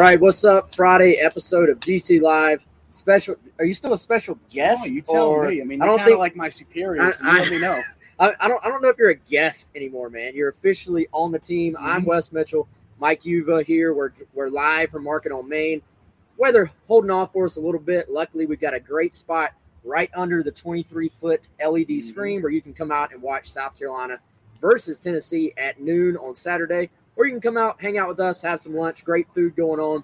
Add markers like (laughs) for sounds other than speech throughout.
right, what's up? Friday episode of GC Live. Special. Are you still a special guest? Oh, you tell or- me. I mean, I don't think. like my superior, so I- let me know. (laughs) I, I don't. I don't know if you're a guest anymore, man. You're officially on the team. I'm Mhm. Wes Mitchell. Mike Uva here. We're we're live from Market on Main. Weather holding off for us a little bit. Luckily, we've got a great spot right under the 23 foot LED Mhm. screen where you can come out and watch South Carolina versus Tennessee at noon on Saturday, or you can come out, hang out with us, have some lunch. Great food going on.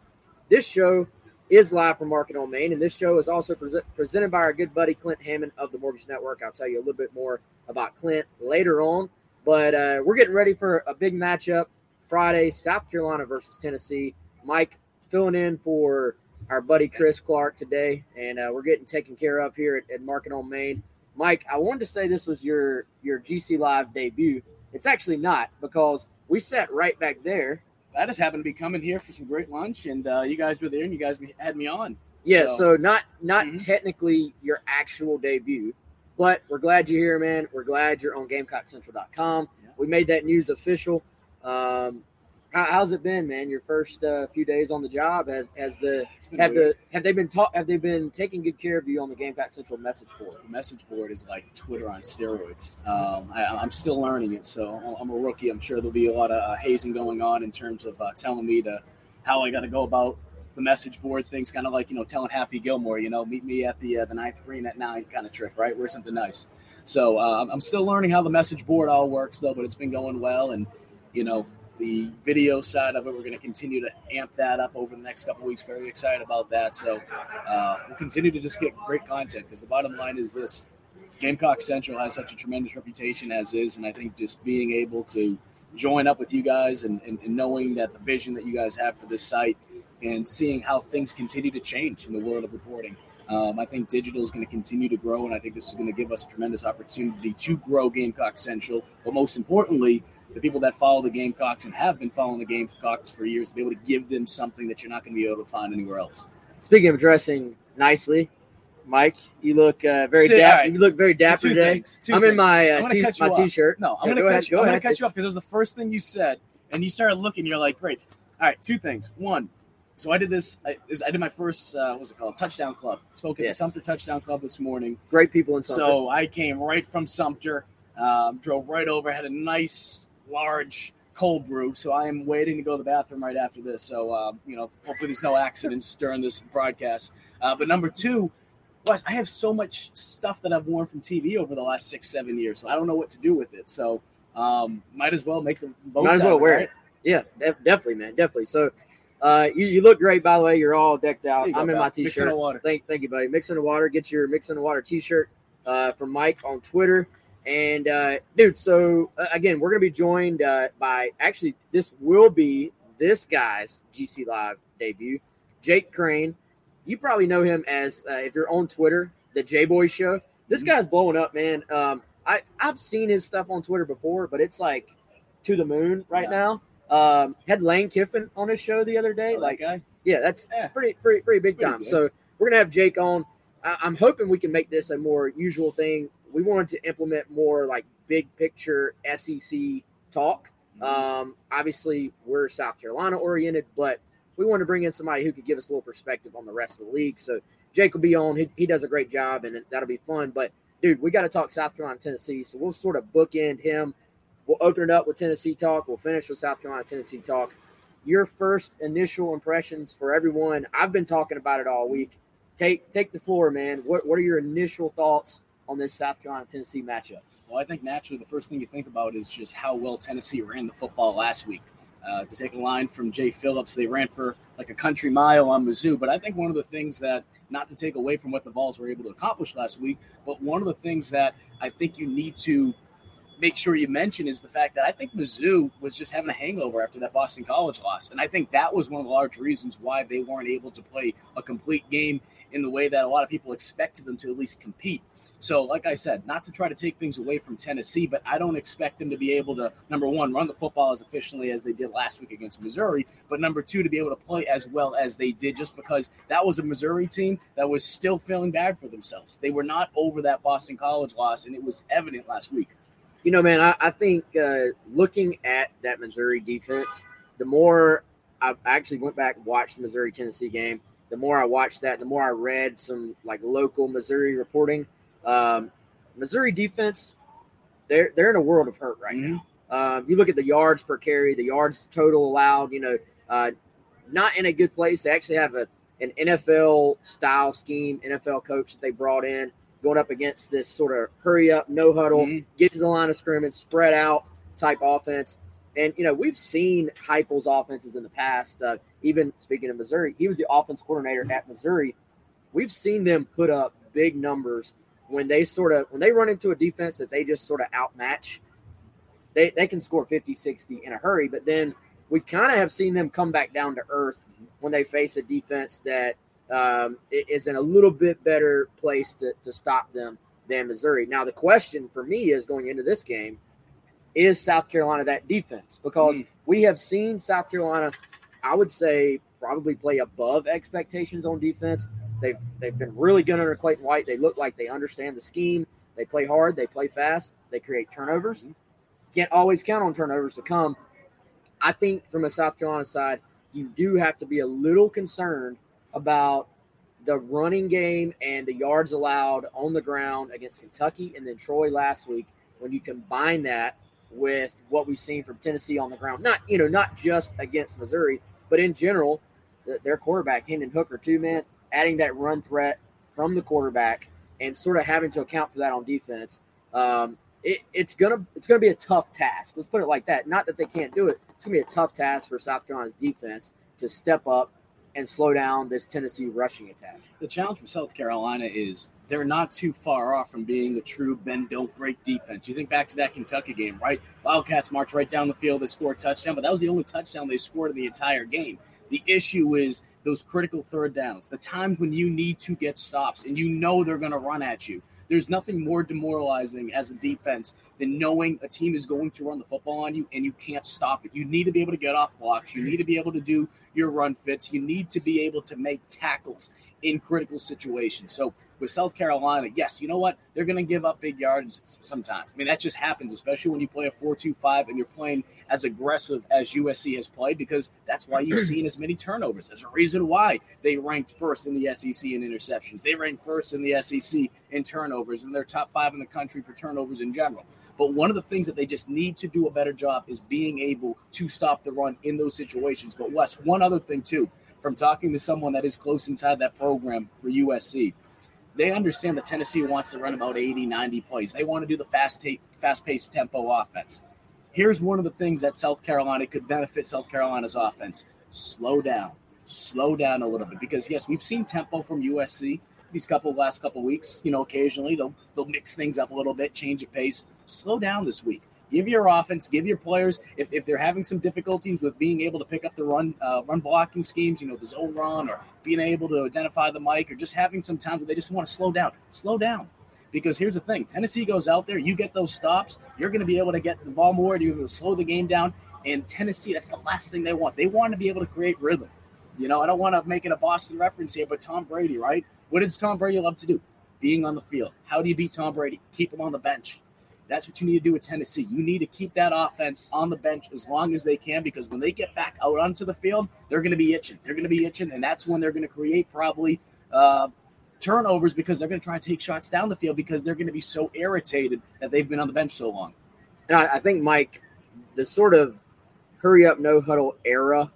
This show is live from Market on Main, and this show is also prese- presented by our good buddy Clint Hammond of the Mortgage Network. I'll tell you a little bit more about Clint later on, but uh, we're getting ready for a big matchup Friday, South Carolina versus Tennessee. Mike filling in for our buddy Chris Clark today, and uh, we're getting taken care of here at, at Market on Main. Mike, I wanted to say this was your your GC Live debut. It's actually not because we sat right back there. I just happened to be coming here for some great lunch, and uh, you guys were there, and you guys had me on. Yeah, so, So- not not Mhm. technically your actual debut, but we're glad you're here, man. We're glad you're on GamecockCentral.com. Yeah. We made that news official. Um, how's it been, man? Your first uh, few days on the job has, has the have weird. the have they been taught have they been taking good care of you on the Gamecock Central message board? the message board is like Twitter on steroids. Um, I, I'm still learning it, so I'm a rookie. I'm sure there'll be a lot of uh, hazing going on in terms of uh, telling me to how I got to go about the message board things, kind of like you know telling Happy Gilmore, you know, meet me at the uh, the ninth green at nine kind of trick, right? Wear something nice. So uh, I'm still learning how the message board all works, though, but it's been going well, and you know. The video side of it, we're going to continue to amp that up over the next couple weeks. Very excited about that. So uh, we'll continue to just get great content because the bottom line is this Gamecock Central has such a tremendous reputation as is, and I think just being able to join up with you guys and, and, and knowing that the vision that you guys have for this site and seeing how things continue to change in the world of reporting. Um, I think digital is going to continue to grow, and I think this is going to give us a tremendous opportunity to grow Gamecock Central. But most importantly, the people that follow the Gamecocks and have been following the Gamecocks for years, to be able to give them something that you're not going to be able to find anywhere else. Speaking of dressing nicely, Mike, you look uh, very See, dapper. all right. You look very dapper So today. I'm in things. my I'm uh, gonna t- my off. t-shirt. No, I'm Yeah, gonna go cut you. go I'm gonna cut you off because it was the first thing you said, and you started looking. You're like, great. All right, two things. One, so I did this. I, I did my first. Uh, what's it called? Touchdown Club. Spoke at Yes. the Sumter Touchdown Club this morning. Great people in Sumter. So I came right from Sumter, um, drove right over, had a nice large cold brew. So I am waiting to go to the bathroom right after this. So um, you know, hopefully there's no (laughs) accidents during this broadcast. Uh, but number two. Wes, I have so much stuff that I've worn from TV over the last six, seven years, so I don't know what to do with it. So, um, might as well make the most. Might as well wear right? it. Yeah, def- definitely, man, definitely. So, uh, you, you look great, by the way. You're all decked out. You go, I'm in pal. my t-shirt. the water. Thank, thank you, buddy. Mix in the water. Get your mix in the water t-shirt uh, from Mike on Twitter. And uh, dude, so uh, again, we're gonna be joined uh, by actually this will be this guy's GC Live debut, Jake Crain. You probably know him as uh, if you're on Twitter, the J Boy Show. This Mhm. guy's blowing up, man. Um, I I've seen his stuff on Twitter before, but it's like to the moon right now. Um, had Lane Kiffin on his show the other day. Oh, that like, guy. yeah, that's Yeah. pretty pretty pretty big pretty time. good. So we're gonna have Jake on. I, I'm hoping we can make this a more usual thing. We wanted to implement more like big picture SEC talk. Um, obviously, we're South Carolina oriented, but we want to bring in somebody who could give us a little perspective on the rest of the league. So Jake will be on. He, he does a great job, and that'll be fun. But dude, we got to talk South Carolina, Tennessee. So we'll sort of bookend him. We'll open it up with Tennessee talk. We'll finish with South Carolina, Tennessee talk. Your first initial impressions for everyone. I've been talking about it all week. Take take the floor, man. What what are your initial thoughts on this South Carolina Tennessee matchup? Well, I think naturally the first thing you think about is just how well Tennessee ran the football last week. Uh, to take a line from Jay Phillips, they ran for like a country mile on Mizzou. But I think one of the things that, not to take away from what the Vols were able to accomplish last week, but one of the things that I think you need to make sure you mention is the fact that I think Mizzou was just having a hangover after that Boston College loss. And I think that was one of the large reasons why they weren't able to play a complete game in the way that a lot of people expected them to at least compete. So, like I said, not to try to take things away from Tennessee, but I don't expect them to be able to, number one, run the football as efficiently as they did last week against Missouri, but number two, to be able to play as well as they did, just because that was a Missouri team that was still feeling bad for themselves. They were not over that Boston College loss, and it was evident last week. You know, man, I, I think uh, looking at that Missouri defense, the more I actually went back and watched the Missouri Tennessee game. The more I watched that, the more I read some like local Missouri reporting. Um, Missouri defense, they're they're in a world of hurt right Mhm. now. Um, you look at the yards per carry, the yards total allowed. You know, uh, not in a good place. They actually have a an NFL style scheme, NFL coach that they brought in, going up against this sort of hurry up, no huddle, Mhm. get to the line of scrimmage, spread out type offense. And you know, we've seen Heupel's offenses in the past. Uh, even speaking of Missouri, he was the offense coordinator at Missouri. We've seen them put up big numbers when they sort of when they run into a defense that they just sort of outmatch. They they can score 50, 60 in a hurry, but then we kind of have seen them come back down to earth when they face a defense that um, is in a little bit better place to, to stop them than Missouri. Now, the question for me is going into this game is South Carolina that defense? Because Mm. we have seen South Carolina, I would say, probably play above expectations on defense. They've, they've been really good under Clayton White. They look like they understand the scheme. They play hard, they play fast, they create turnovers. Can't always count on turnovers to come. I think from a South Carolina side, you do have to be a little concerned about the running game and the yards allowed on the ground against Kentucky and then Troy last week. When you combine that with what we've seen from Tennessee on the ground, not you know not just against Missouri, but in general, th- their quarterback Hendon Hooker too, man, adding that run threat from the quarterback and sort of having to account for that on defense. Um, it, it's gonna it's gonna be a tough task. Let's put it like that. Not that they can't do it. It's gonna be a tough task for South Carolina's defense to step up and slow down this Tennessee rushing attack. The challenge for South Carolina is they're not too far off from being a true bend don't break defense. You think back to that Kentucky game, right? Wildcats marched right down the field, they scored a touchdown, but that was the only touchdown they scored in the entire game. The issue is those critical third downs, the times when you need to get stops and you know they're going to run at you. There's nothing more demoralizing as a defense than knowing a team is going to run the football on you and you can't stop it. You need to be able to get off blocks. You need to be able to do your run fits. You need to be able to make tackles in critical situations. So with South Carolina, yes, you know what? They're going to give up big yards sometimes. I mean, that just happens, especially when you play a 4 2 5 and you're playing as aggressive as USC has played, because that's why you've (clears throat) seen as many turnovers. There's a reason why they ranked first in the SEC in interceptions. They ranked first in the SEC in turnovers, and they're top five in the country for turnovers in general. But one of the things that they just need to do a better job is being able to stop the run in those situations. But Wes, one other thing too, from talking to someone that is close inside that program for USC, they understand that Tennessee wants to run about 80, 90 plays. They want to do the fast ta- fast-paced tempo offense. Here's one of the things that South Carolina could benefit South Carolina's offense. Slow down. Slow down a little bit because yes, we've seen tempo from USC these couple last couple weeks. You know, occasionally they'll they'll mix things up a little bit, change of pace. Slow down this week. Give your offense, give your players if, if they're having some difficulties with being able to pick up the run uh, run blocking schemes, you know, the zone run or being able to identify the mic or just having some times where they just want to slow down. Slow down. Because here's the thing Tennessee goes out there, you get those stops, you're going to be able to get the ball more, you're going to slow the game down. And Tennessee, that's the last thing they want. They want to be able to create rhythm. You know, I don't want to make it a Boston reference here, but Tom Brady, right? What does Tom Brady love to do? Being on the field. How do you beat Tom Brady? Keep him on the bench. That's what you need to do with Tennessee. You need to keep that offense on the bench as long as they can because when they get back out onto the field, they're going to be itching. They're going to be itching, and that's when they're going to create probably uh, turnovers because they're going to try to take shots down the field because they're going to be so irritated that they've been on the bench so long. And I, I think Mike, the sort of hurry up no huddle era,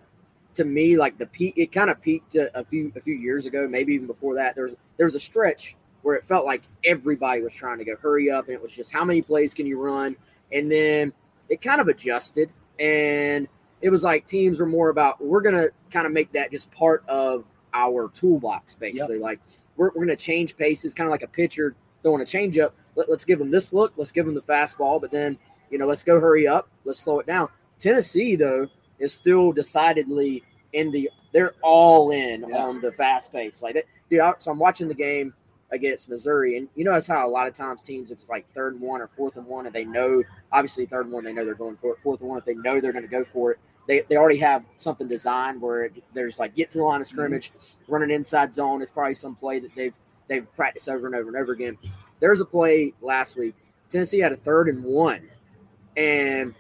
to me, like the peak, it kind of peaked a, a few a few years ago, maybe even before that. There's was there was a stretch where it felt like everybody was trying to go hurry up, and it was just how many plays can you run, and then it kind of adjusted, and it was like teams were more about we're gonna kind of make that just part of our toolbox, basically. Like we're, we're gonna change paces, kind of like a pitcher throwing a changeup. Let, let's give them this look, let's give them the fastball, but then you know let's go hurry up, let's slow it down. Tennessee though is still decidedly in the they're all in Yeah. on the fast pace. Like, dude, I, so I'm watching the game against Missouri, and you know that's how a lot of times teams, if it's like third and one or fourth and one, and they know obviously third and one, they know they're going for it. Fourth and one, if they know they're going to go for it, they, they already have something designed where there's like get to the line of scrimmage, run an inside zone. It's probably some play that they've they've practiced over and over and over again. There's a play last week. Tennessee had a third and one, and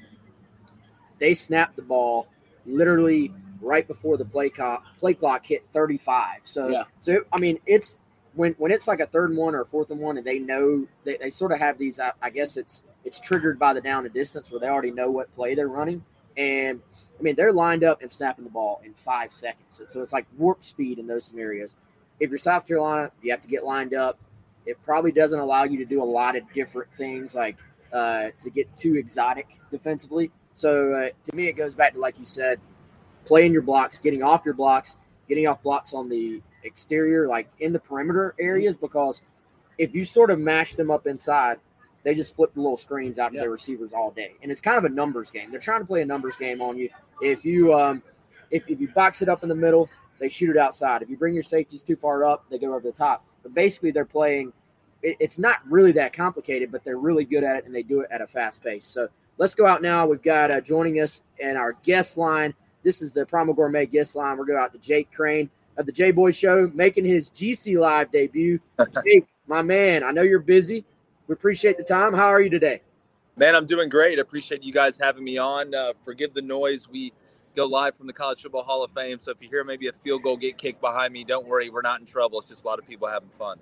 they snapped the ball literally right before the play clock play clock hit 35. So Yeah. so I mean it's when when it's like a third and one or a fourth and one, and they know they, they sort of have these. I, I guess it's it's triggered by the down and distance where they already know what play they're running, and I mean they're lined up and snapping the ball in five seconds. So it's like warp speed in those scenarios. If you're South Carolina, you have to get lined up. It probably doesn't allow you to do a lot of different things like uh, to get too exotic defensively. So uh, to me, it goes back to like you said, playing your blocks, getting off your blocks, getting off blocks on the exterior, like in the perimeter areas, because if you sort of mash them up inside, they just flip the little screens out to Yeah. their receivers all day, and it's kind of a numbers game. They're trying to play a numbers game on you. If you um, if, if you box it up in the middle, they shoot it outside. If you bring your safeties too far up, they go over the top. But basically, they're playing. It, it's not really that complicated, but they're really good at it, and they do it at a fast pace. So let's go out now. We've got uh, joining us in our guest line. This is the Primal Gourmet guest line. We're going out to Jake Crain of the J Boy Show, making his GC Live debut. (laughs) Jake, my man, I know you're busy. We appreciate the time. How are you today? Man, I'm doing great. I appreciate you guys having me on. Uh, forgive the noise. We go live from the College Football Hall of Fame. So if you hear maybe a field goal get kicked behind me, don't worry. We're not in trouble. It's just a lot of people having fun.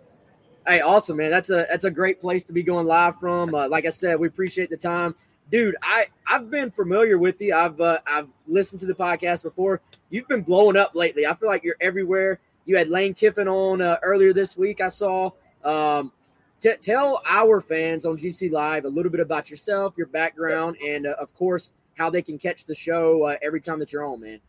Hey, awesome, man. That's a that's a great place to be going live from. Uh, like I said, we appreciate the time, dude. I I've been familiar with you. I've uh, I've listened to the podcast before. You've been blowing up lately. I feel like you're everywhere. You had Lane Kiffin on uh, earlier this week. I saw. Um, t- tell our fans on GC Live a little bit about yourself, your background, and uh, of course how they can catch the show uh, every time that you're on, man.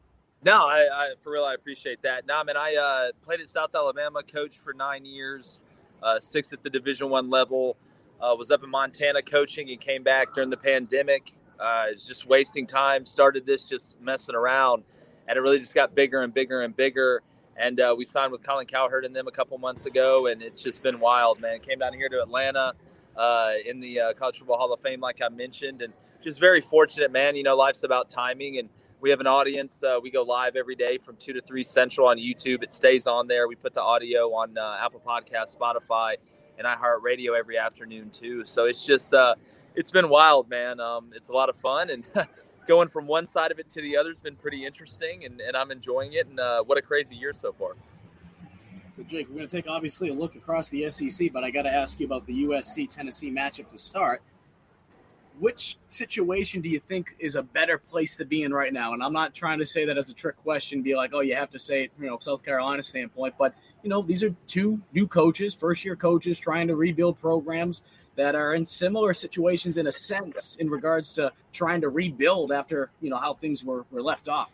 No, I, I for real, I appreciate that. No, man, I uh, played at South Alabama, coached for nine years, uh, six at the Division One level. Uh, was up in Montana coaching and came back during the pandemic. Uh, was just wasting time. Started this just messing around, and it really just got bigger and bigger and bigger. And uh, we signed with Colin Cowherd and them a couple months ago, and it's just been wild, man. Came down here to Atlanta uh, in the uh, College Football Hall of Fame, like I mentioned, and just very fortunate, man. You know, life's about timing, and we have an audience. Uh, we go live every day from two to three central on YouTube. It stays on there. We put the audio on uh, Apple Podcast, Spotify, and iHeartRadio every afternoon too. So it's just uh, it's been wild, man. Um, it's a lot of fun, and (laughs) going from one side of it to the other has been pretty interesting, and, and I'm enjoying it. And uh, what a crazy year so far. Jake, we're going to take obviously a look across the SEC, but I got to ask you about the USC Tennessee matchup to start. Which situation do you think is a better place to be in right now? And I'm not trying to say that as a trick question, be like, oh, you have to say you know, South Carolina standpoint, but you know, these are two new coaches, first year coaches trying to rebuild programs that are in similar situations in a sense in regards to trying to rebuild after, you know, how things were, were left off.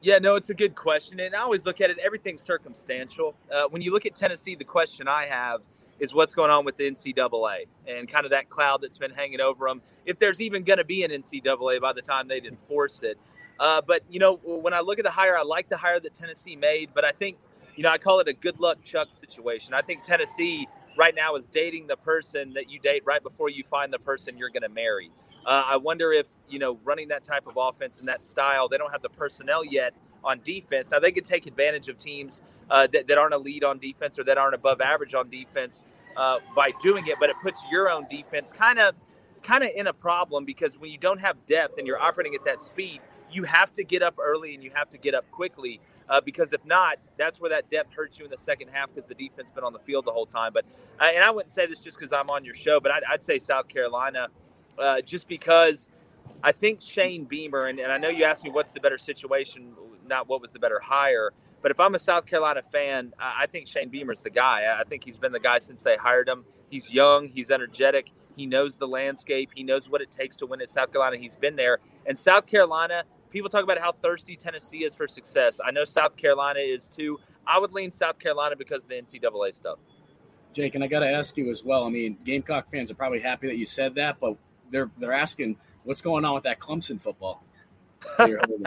Yeah, no, it's a good question. And I always look at it, everything's circumstantial. Uh, when you look at Tennessee, the question I have is what's going on with the NCAA and kind of that cloud that's been hanging over them. If there's even going to be an NCAA by the time they'd enforce it. Uh, but, you know, when I look at the hire, I like the hire that Tennessee made, but I think, you know, I call it a good luck Chuck situation. I think Tennessee right now is dating the person that you date right before you find the person you're going to marry. Uh, I wonder if, you know, running that type of offense and that style, they don't have the personnel yet on defense. Now, they could take advantage of teams uh, that, that aren't elite on defense or that aren't above average on defense uh, by doing it, but it puts your own defense kind of kind of in a problem because when you don't have depth and you're operating at that speed, you have to get up early and you have to get up quickly uh, because if not, that's where that depth hurts you in the second half because the defense been on the field the whole time. But uh, and I wouldn't say this just because I'm on your show, but I'd, I'd say South Carolina uh, just because I think Shane Beamer and, and I know you asked me what's the better situation, not what was the better hire. But if I'm a South Carolina fan, I think Shane Beamer's the guy. I think he's been the guy since they hired him. He's young, he's energetic, he knows the landscape, he knows what it takes to win at South Carolina. He's been there. And South Carolina, people talk about how thirsty Tennessee is for success. I know South Carolina is too. I would lean South Carolina because of the NCAA stuff. Jake, and I got to ask you as well. I mean, Gamecock fans are probably happy that you said that, but they're they're asking what's going on with that Clemson football. That you're holding?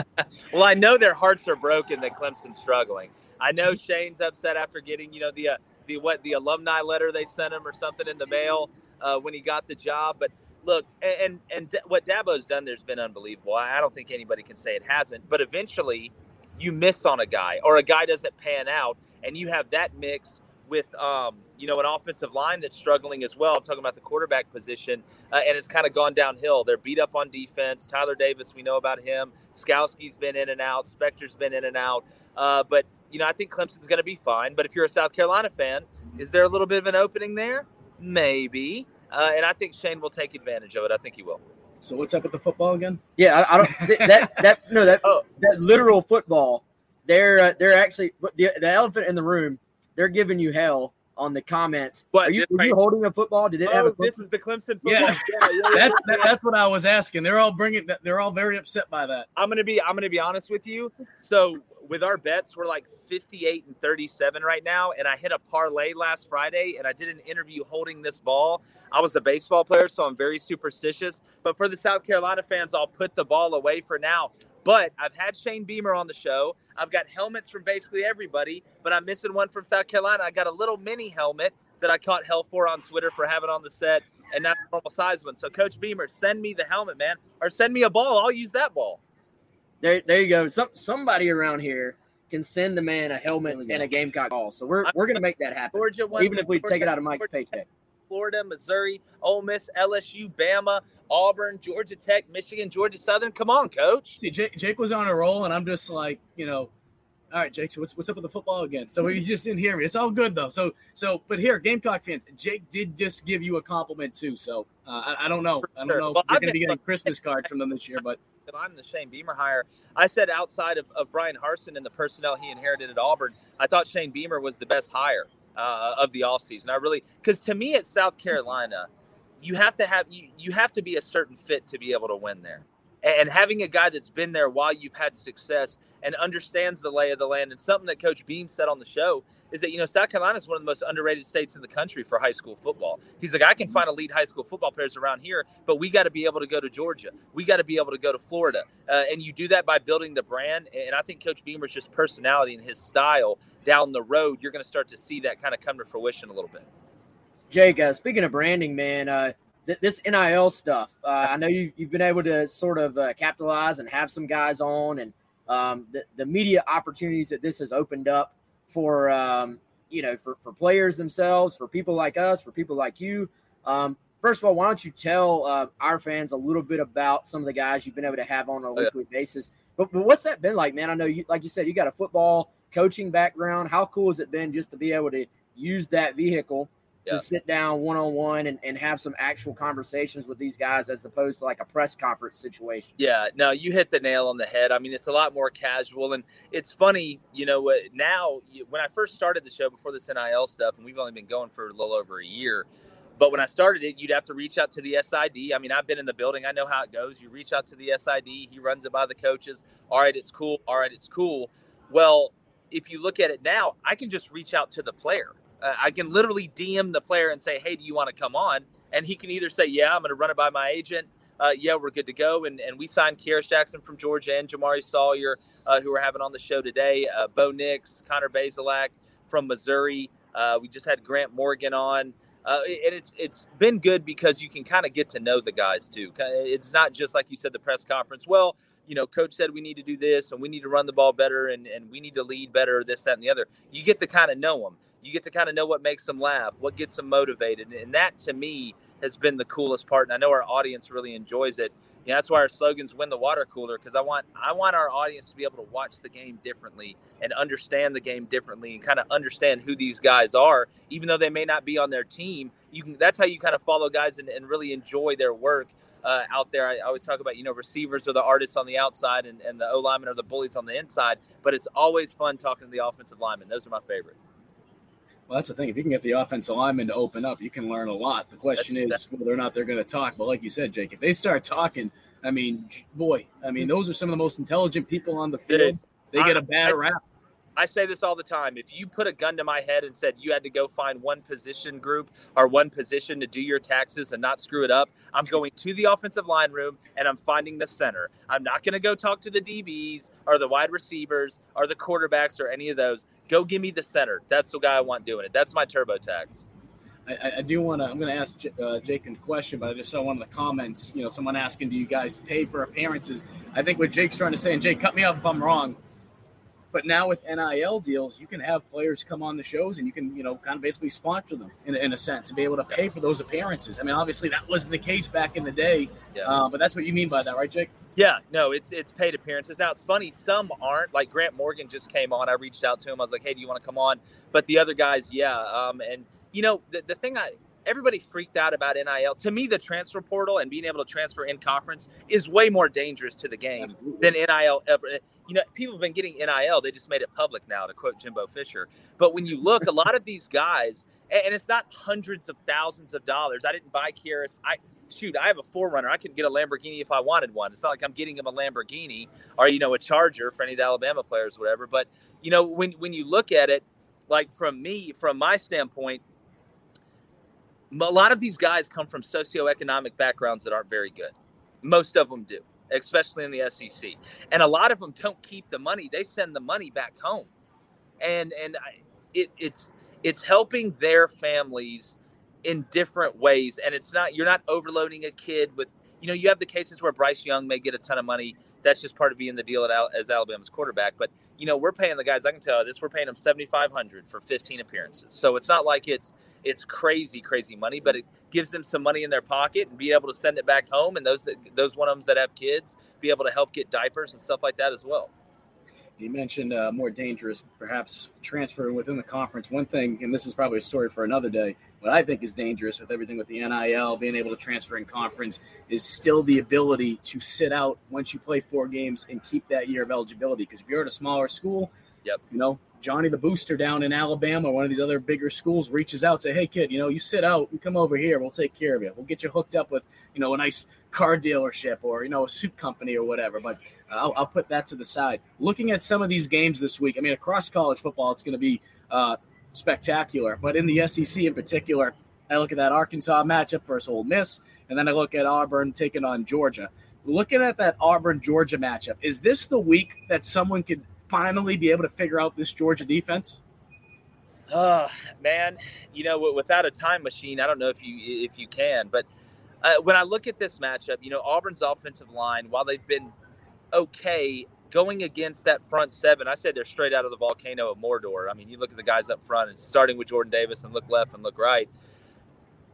Well, I know their hearts are broken that Clemson's struggling. I know Shane's upset after getting, you know, the uh, the what the alumni letter they sent him or something in the mail uh, when he got the job. But look, and and, and D- what Dabo's done there's been unbelievable. I I don't think anybody can say it hasn't. But eventually, you miss on a guy or a guy doesn't pan out, and you have that mixed with um, you know an offensive line that's struggling as well. I'm talking about the quarterback position, uh, and it's kind of gone downhill. They're beat up on defense. Tyler Davis, we know about him. Skalski's been in and out. Spector's been in and out. Uh, but you know, I think Clemson's going to be fine. But if you're a South Carolina fan, is there a little bit of an opening there? Maybe. Uh, and I think Shane will take advantage of it. I think he will. So what's up with the football again? Yeah, I, I don't that that no that oh. that literal football. They're uh, they're actually the the elephant in the room. They're giving you hell on the comments. What, are you, you holding a football? Did it oh, have a football? This is the Clemson football. Yeah, (laughs) yeah, yeah that's that, that's what I was asking. They're all bringing. They're all very upset by that. I'm gonna be. I'm gonna be honest with you. So with our bets, we're like 58 and 37 right now. And I hit a parlay last Friday and I did an interview holding this ball. I was a baseball player, so I'm very superstitious. But for the South Carolina fans, I'll put the ball away for now. But I've had Shane Beamer on the show. I've got helmets from basically everybody, but I'm missing one from South Carolina. I got a little mini helmet that I caught hell for on Twitter for having on the set and not a normal size one. So, Coach Beamer, send me the helmet, man, or send me a ball. I'll use that ball. There, there you go. Some somebody around here can send the man a helmet and a Gamecock ball. So we're we're gonna make that happen. Georgia, even if we Georgia, take it out of Mike's Georgia, paycheck. Florida, Missouri, Ole Miss, LSU, Bama, Auburn, Georgia Tech, Michigan, Georgia Southern. Come on, coach. See, Jake, Jake was on a roll, and I'm just like, you know, all right, Jake. So what's what's up with the football again? So you just didn't hear me. It's all good though. So so, but here, Gamecock fans, Jake did just give you a compliment too. So uh, I, I, don't know. I don't know. Well, you're going to be getting (laughs) Christmas cards from them this year, but I'm the Shane Beamer hire. I said outside of, of Bryan Harsin and the personnel he inherited at Auburn, I thought Shane Beamer was the best hire uh, of the offseason. I really because to me at South Carolina, you have to have you, you have to be a certain fit to be able to win there. And having a guy that's been there while you've had success and understands the lay of the land, and something that Coach Beam said on the show is that you know South Carolina is one of the most underrated states in the country for high school football. He's like, I can find elite high school football players around here, but we got to be able to go to Georgia. We got to be able to go to Florida, uh, and you do that by building the brand. And I think Coach Beamer's just personality and his style down the road, you're going to start to see that kind of come to fruition a little bit. Jake, uh, speaking of branding, man, uh, th- this NIL stuff, uh, I know you, have been able to sort of uh, capitalize and have some guys on, and um, the, the media opportunities that this has opened up for um, you know for, for players themselves, for people like us, for people like you. Um, first of all, why don't you tell uh, our fans a little bit about some of the guys you've been able to have on a oh, weekly yeah. basis? But, but what's that been like, man? I know you, like you said, you got a football coaching background. How cool has it been just to be able to use that vehicle to sit down one on one and have some actual conversations with these guys as opposed to like a press conference situation. Yeah, no, you hit the nail on the head. I mean, it's a lot more casual. And it's funny, you know, now when I first started the show before this NIL stuff, and we've only been going for a little over a year. But when I started it, you'd have to reach out to the SID. I mean, I've been in the building. I know how it goes. You reach out to the SID. He runs it by the coaches. All right, it's cool. All right, it's cool. Well, if you look at it now, I can just reach out to the player. Uh, I can literally DM the player and say, "Hey, do you want to come on?" And he can either say, "Yeah, I'm going to run it by my agent." Uh, yeah, we're good to go. And and we signed Kearis Jackson from Georgia and Jamaree Salyer, uh, who we're having on the show today. Uh, Bo Nix, Connor Bazelak from Missouri. Uh, we just had Grant Morgan on. Uh, and it's it's been good because you can kind of get to know the guys too. It's not just like you said the press conference. Well, you know, coach said we need to do this and we need to run the ball better and, and we need to lead better, this, that, and the other. You get to kind of know them you get to kind of know what makes them laugh, what gets them motivated, and that to me has been the coolest part. And I know our audience really enjoys it. Know, that's why our slogans "Win the water cooler" because I want I want our audience to be able to watch the game differently and understand the game differently and kind of understand who these guys are, even though they may not be on their team. You can that's how you kind of follow guys and, and really enjoy their work. Uh, out there. I always talk about, you know, receivers are the artists on the outside and, and the O linemen are the bullies on the inside, but it's always fun talking to the offensive linemen. Those are my favorite. Well, that's the thing. If you can get the offensive lineman to open up, you can learn a lot. The question is whether or not they're going to talk. But like you said, Jake, if they start talking, I mean, boy, I mean, those are some of the most intelligent people on the field. They get a bad rap. I say this all the time. If you put a gun to my head and said you had to go find one position group or one position to do your taxes and not screw it up, I'm going to the offensive line room and I'm finding the center. I'm not going to go talk to the DBs or the wide receivers or the quarterbacks or any of those. Go give me the center. That's the guy I want doing it. That's my TurboTax. I, I, do want to. I'm going to ask uh, Jake a question, but I just saw one of the comments. You know, someone asking, "Do you guys pay for appearances?" I think what Jake's trying to say, and Jake, cut me off if I'm wrong But now with NIL deals, you can have players come on the shows and you can, you know, kind of basically sponsor them in, in a sense and be able to pay for those appearances. I mean, obviously that wasn't the case back in the day, yeah. uh, but that's what you mean by that, right, Jake? Yeah, no, it's it's paid appearances. Now it's funny, some aren't. Like Grant Morgan just came on. I reached out to him. I was like, "Hey, do you want to come on?" But the other guys, yeah. Um, and you know, the, the thing I everybody freaked out about NIL. To me, the transfer portal and being able to transfer in conference is way more dangerous to the game Absolutely. than NIL ever. You know, people have been getting NIL. They just made it public now, to quote Jimbo Fisher. But when you look, a lot of these guys, and it's not hundreds of thousands of dollars. I didn't buy Kearis. I shoot, I have a 4Runner. I could get a Lamborghini if I wanted one. It's not like I'm getting him a Lamborghini or you know a Charger for any of the Alabama players, whatever. But you know, when when you look at it, like from me, from my standpoint, a lot of these guys come from socioeconomic backgrounds that aren't very good. Most of them do, especially in the SEC. And a lot of them don't keep the money; they send the money back home, and and it, it's it's helping their families in different ways. And it's not you're not overloading a kid with you know you have the cases where Bryce Young may get a ton of money. That's just part of being the deal at, as Alabama's quarterback. But you know we're paying the guys. I can tell you this: we're paying them seventy five hundred for fifteen appearances. So it's not like it's it's crazy, crazy money, but it gives them some money in their pocket and be able to send it back home. And those that, those one of them that have kids be able to help get diapers and stuff like that as well. You mentioned uh, more dangerous, perhaps transferring within the conference. One thing, and this is probably a story for another day, what I think is dangerous with everything with the NIL, being able to transfer in conference, is still the ability to sit out once you play four games and keep that year of eligibility. Because if you're at a smaller school, yep. you know, Johnny the Booster down in Alabama, one of these other bigger schools, reaches out, say, "Hey kid, you know, you sit out, you come over here, we'll take care of you. We'll get you hooked up with, you know, a nice car dealership or you know a suit company or whatever." But I'll, I'll, put that to the side. Looking at some of these games this week, I mean, across college football, it's going to be uh, spectacular. But in the SEC in particular, I look at that Arkansas matchup versus Ole Miss, and then I look at Auburn taking on Georgia. Looking at that Auburn Georgia matchup, is this the week that someone could finally be able to figure out this Georgia defense? Uh, man, you know, without a time machine, I don't know if you if you can, but uh, when I look at this matchup, you know, Auburn's offensive line, while they've been okay going against that front seven, I said they're straight out of the volcano of Mordor. I mean, you look at the guys up front, and starting with Jordan Davis and look left and look right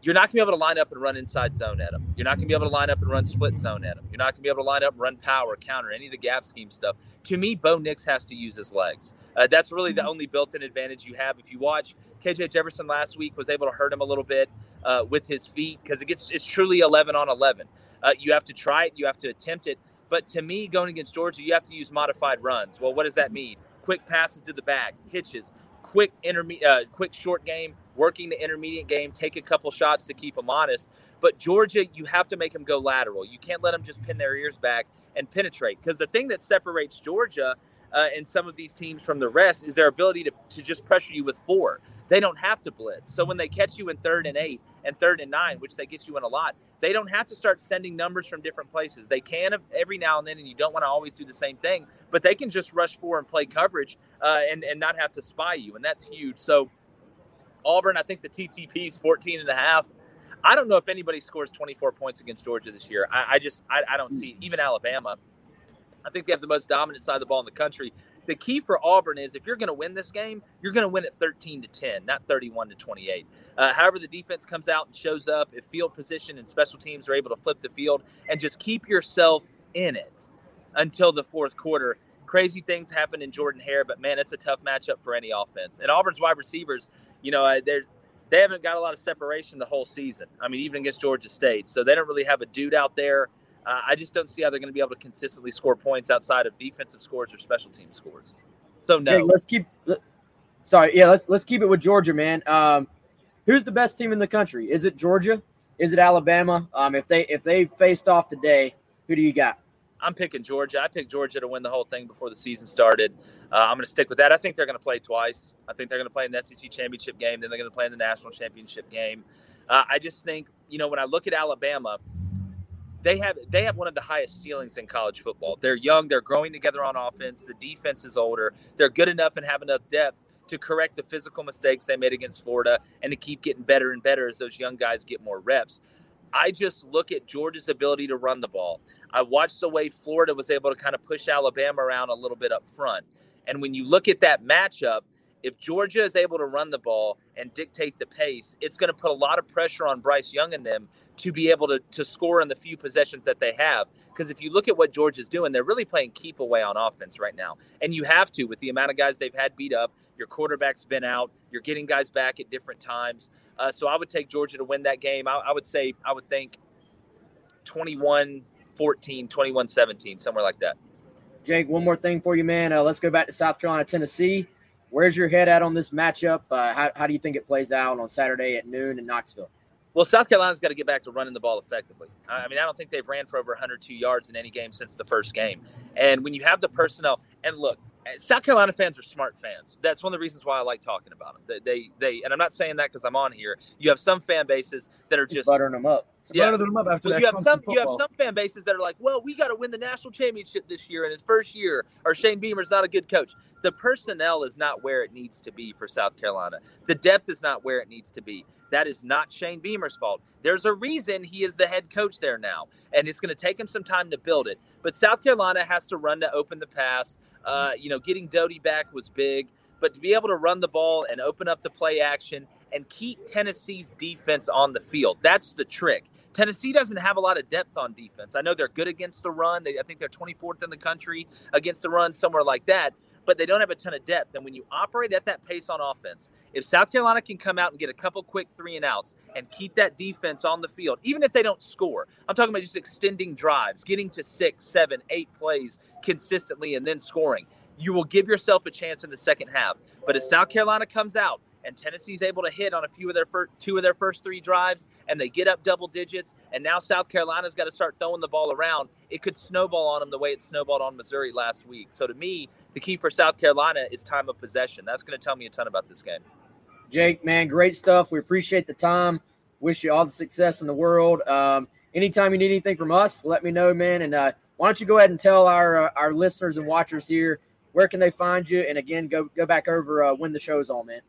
you're not going to be able to line up and run inside zone at them. You're not going to be able to line up and run split zone at them. You're not going to be able to line up and run power, counter, any of the gap scheme stuff. To me, Bo Nix has to use his legs. Uh, that's really the mm-hmm. only built-in advantage you have. If you watch KJ Jefferson last week, was able to hurt him a little bit uh, with his feet because it gets it's truly 11 on 11. Uh, you have to try it, you have to attempt it. But to me, going against Georgia, you have to use modified runs. Well, what does that mean? Quick passes to the back, hitches, quick intermediate, uh, quick short game, working the intermediate game, take a couple shots to keep them honest. But Georgia, you have to make them go lateral. You can't let them just pin their ears back and penetrate. Because the thing that separates Georgia uh, and some of these teams from the rest is their ability to, to just pressure you with four. They don't have to blitz. So when they catch you in third and eight and third and nine, which they get you in a lot, they don't have to start sending numbers from different places. They can every now and then, and you don't want to always do the same thing, but they can just rush four and play coverage uh, and, and not have to spy you. And that's huge. So Auburn, I think the TTP is 14 and a half. I don't know if anybody scores 24 points against Georgia this year. I, I just I, I, don't see even Alabama. I think they have the most dominant side of the ball in the country. The key for Auburn is if you're going to win this game, you're going to win it 13 to 10, not 31 to 28. Uh, however, the defense comes out and shows up, if field position and special teams are able to flip the field and just keep yourself in it until the fourth quarter. Crazy things happen in Jordan Hare, but man, it's a tough matchup for any offense. And Auburn's wide receivers, you know, they're they haven't got a lot of separation the whole season. I mean, even against Georgia State, so they don't really have a dude out there. Uh, I just don't see how they're going to be able to consistently score points outside of defensive scores or special team scores. So no, Jake, let's keep. Sorry, yeah, let's let's keep it with Georgia, man. Um, who's the best team in the country? Is it Georgia? Is it Alabama? Um, if they if they faced off today, who do you got? I'm picking Georgia. I picked Georgia to win the whole thing before the season started. Uh, I'm going to stick with that. I think they're going to play twice. I think they're going to play in the SEC championship game, then they're going to play in the national championship game. Uh, I just think, you know, when I look at Alabama, they have they have one of the highest ceilings in college football. They're young, they're growing together on offense. The defense is older. They're good enough and have enough depth to correct the physical mistakes they made against Florida and to keep getting better and better as those young guys get more reps. I just look at Georgia's ability to run the ball. I watched the way Florida was able to kind of push Alabama around a little bit up front. And when you look at that matchup, if Georgia is able to run the ball and dictate the pace, it's going to put a lot of pressure on Bryce Young and them to be able to, to score in the few possessions that they have. Because if you look at what Georgia's doing, they're really playing keep away on offense right now. And you have to with the amount of guys they've had beat up. Your quarterback's been out. You're getting guys back at different times. Uh, so I would take Georgia to win that game. I, I would say, I would think 21 14, 21 17, somewhere like that. Jake, one more thing for you, man. Uh, let's go back to South Carolina, Tennessee. Where's your head at on this matchup? Uh, how, how do you think it plays out on Saturday at noon in Knoxville? Well, South Carolina's got to get back to running the ball effectively. I mean, I don't think they've ran for over 102 yards in any game since the first game. And when you have the personnel, and look, South Carolina fans are smart fans. That's one of the reasons why I like talking about them. They, they, they and I'm not saying that because I'm on here. You have some fan bases that are just buttering them up. Yeah. them up after well, that. You have some. You have some fan bases that are like, well, we got to win the national championship this year in his first year, or Shane Beamer's not a good coach. The personnel is not where it needs to be for South Carolina. The depth is not where it needs to be. That is not Shane Beamer's fault. There's a reason he is the head coach there now, and it's going to take him some time to build it. But South Carolina has to run to open the pass. Uh, you know, getting Doty back was big, but to be able to run the ball and open up the play action and keep Tennessee's defense on the field, that's the trick. Tennessee doesn't have a lot of depth on defense. I know they're good against the run. They, I think they're 24th in the country against the run, somewhere like that but they don't have a ton of depth. And when you operate at that pace on offense, if South Carolina can come out and get a couple quick three and outs and keep that defense on the field, even if they don't score, I'm talking about just extending drives, getting to six, seven, eight plays consistently, and then scoring. You will give yourself a chance in the second half. But if South Carolina comes out and Tennessee's able to hit on a few of their first two of their first three drives, and they get up double digits, and now South Carolina's got to start throwing the ball around. It could snowball on them the way it snowballed on Missouri last week. So to me, the key for South Carolina is time of possession. That's going to tell me a ton about this game. Jake, man, great stuff. We appreciate the time. Wish you all the success in the world. Um, anytime you need anything from us, let me know, man. And uh, why don't you go ahead and tell our uh, our listeners and watchers here where can they find you? And again, go go back over uh, when the show's on, man.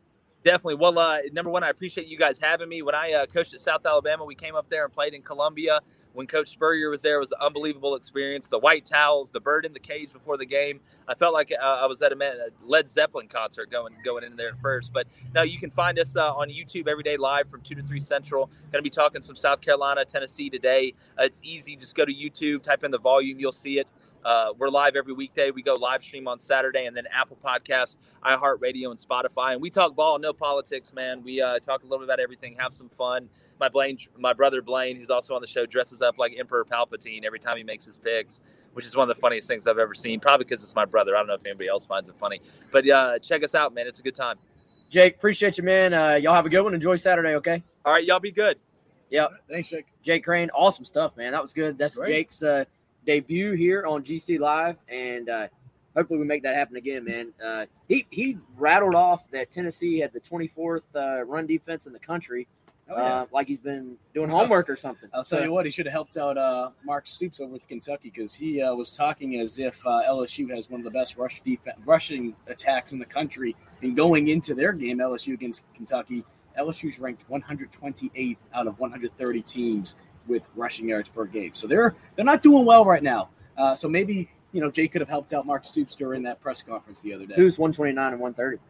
Definitely. Well, uh, number one, I appreciate you guys having me. When I uh, coached at South Alabama, we came up there and played in Columbia. When Coach Spurrier was there, it was an unbelievable experience. The white towels, the bird in the cage before the game. I felt like uh, I was at a Led Zeppelin concert going going in there first. But now you can find us uh, on YouTube every day live from two to three central. Going to be talking some South Carolina, Tennessee today. Uh, it's easy. Just go to YouTube, type in the volume, you'll see it. Uh, we're live every weekday. We go live stream on Saturday, and then Apple Podcasts, iHeartRadio, and Spotify. And we talk ball, no politics, man. We uh, talk a little bit about everything, have some fun. My Blaine, my brother Blaine, who's also on the show, dresses up like Emperor Palpatine every time he makes his picks, which is one of the funniest things I've ever seen. Probably because it's my brother. I don't know if anybody else finds it funny, but uh, check us out, man. It's a good time. Jake, appreciate you, man. Uh, y'all have a good one. Enjoy Saturday, okay? All right, y'all be good. Yep. Thanks, Jake. Jake Crain, awesome stuff, man. That was good. That's Great. Jake's uh, debut here on GC Live, and uh, hopefully we make that happen again, man. Uh, he he rattled off that Tennessee had the 24th uh, run defense in the country, oh, yeah. Uh, like he's been doing homework or something. I'll tell so, you what, he should have helped out uh, Mark Stoops over with Kentucky because he uh, was talking as if LSU has one of the best rush defense, rushing attacks in the country, and going into their game LSU against Kentucky. LSU's ranked 128th out of 130 teams with rushing yards per game. So they're they're not doing well right now. Uh, so maybe you know Jay could have helped out Mark Stoops during that press conference the other day. Who's 129 and 130?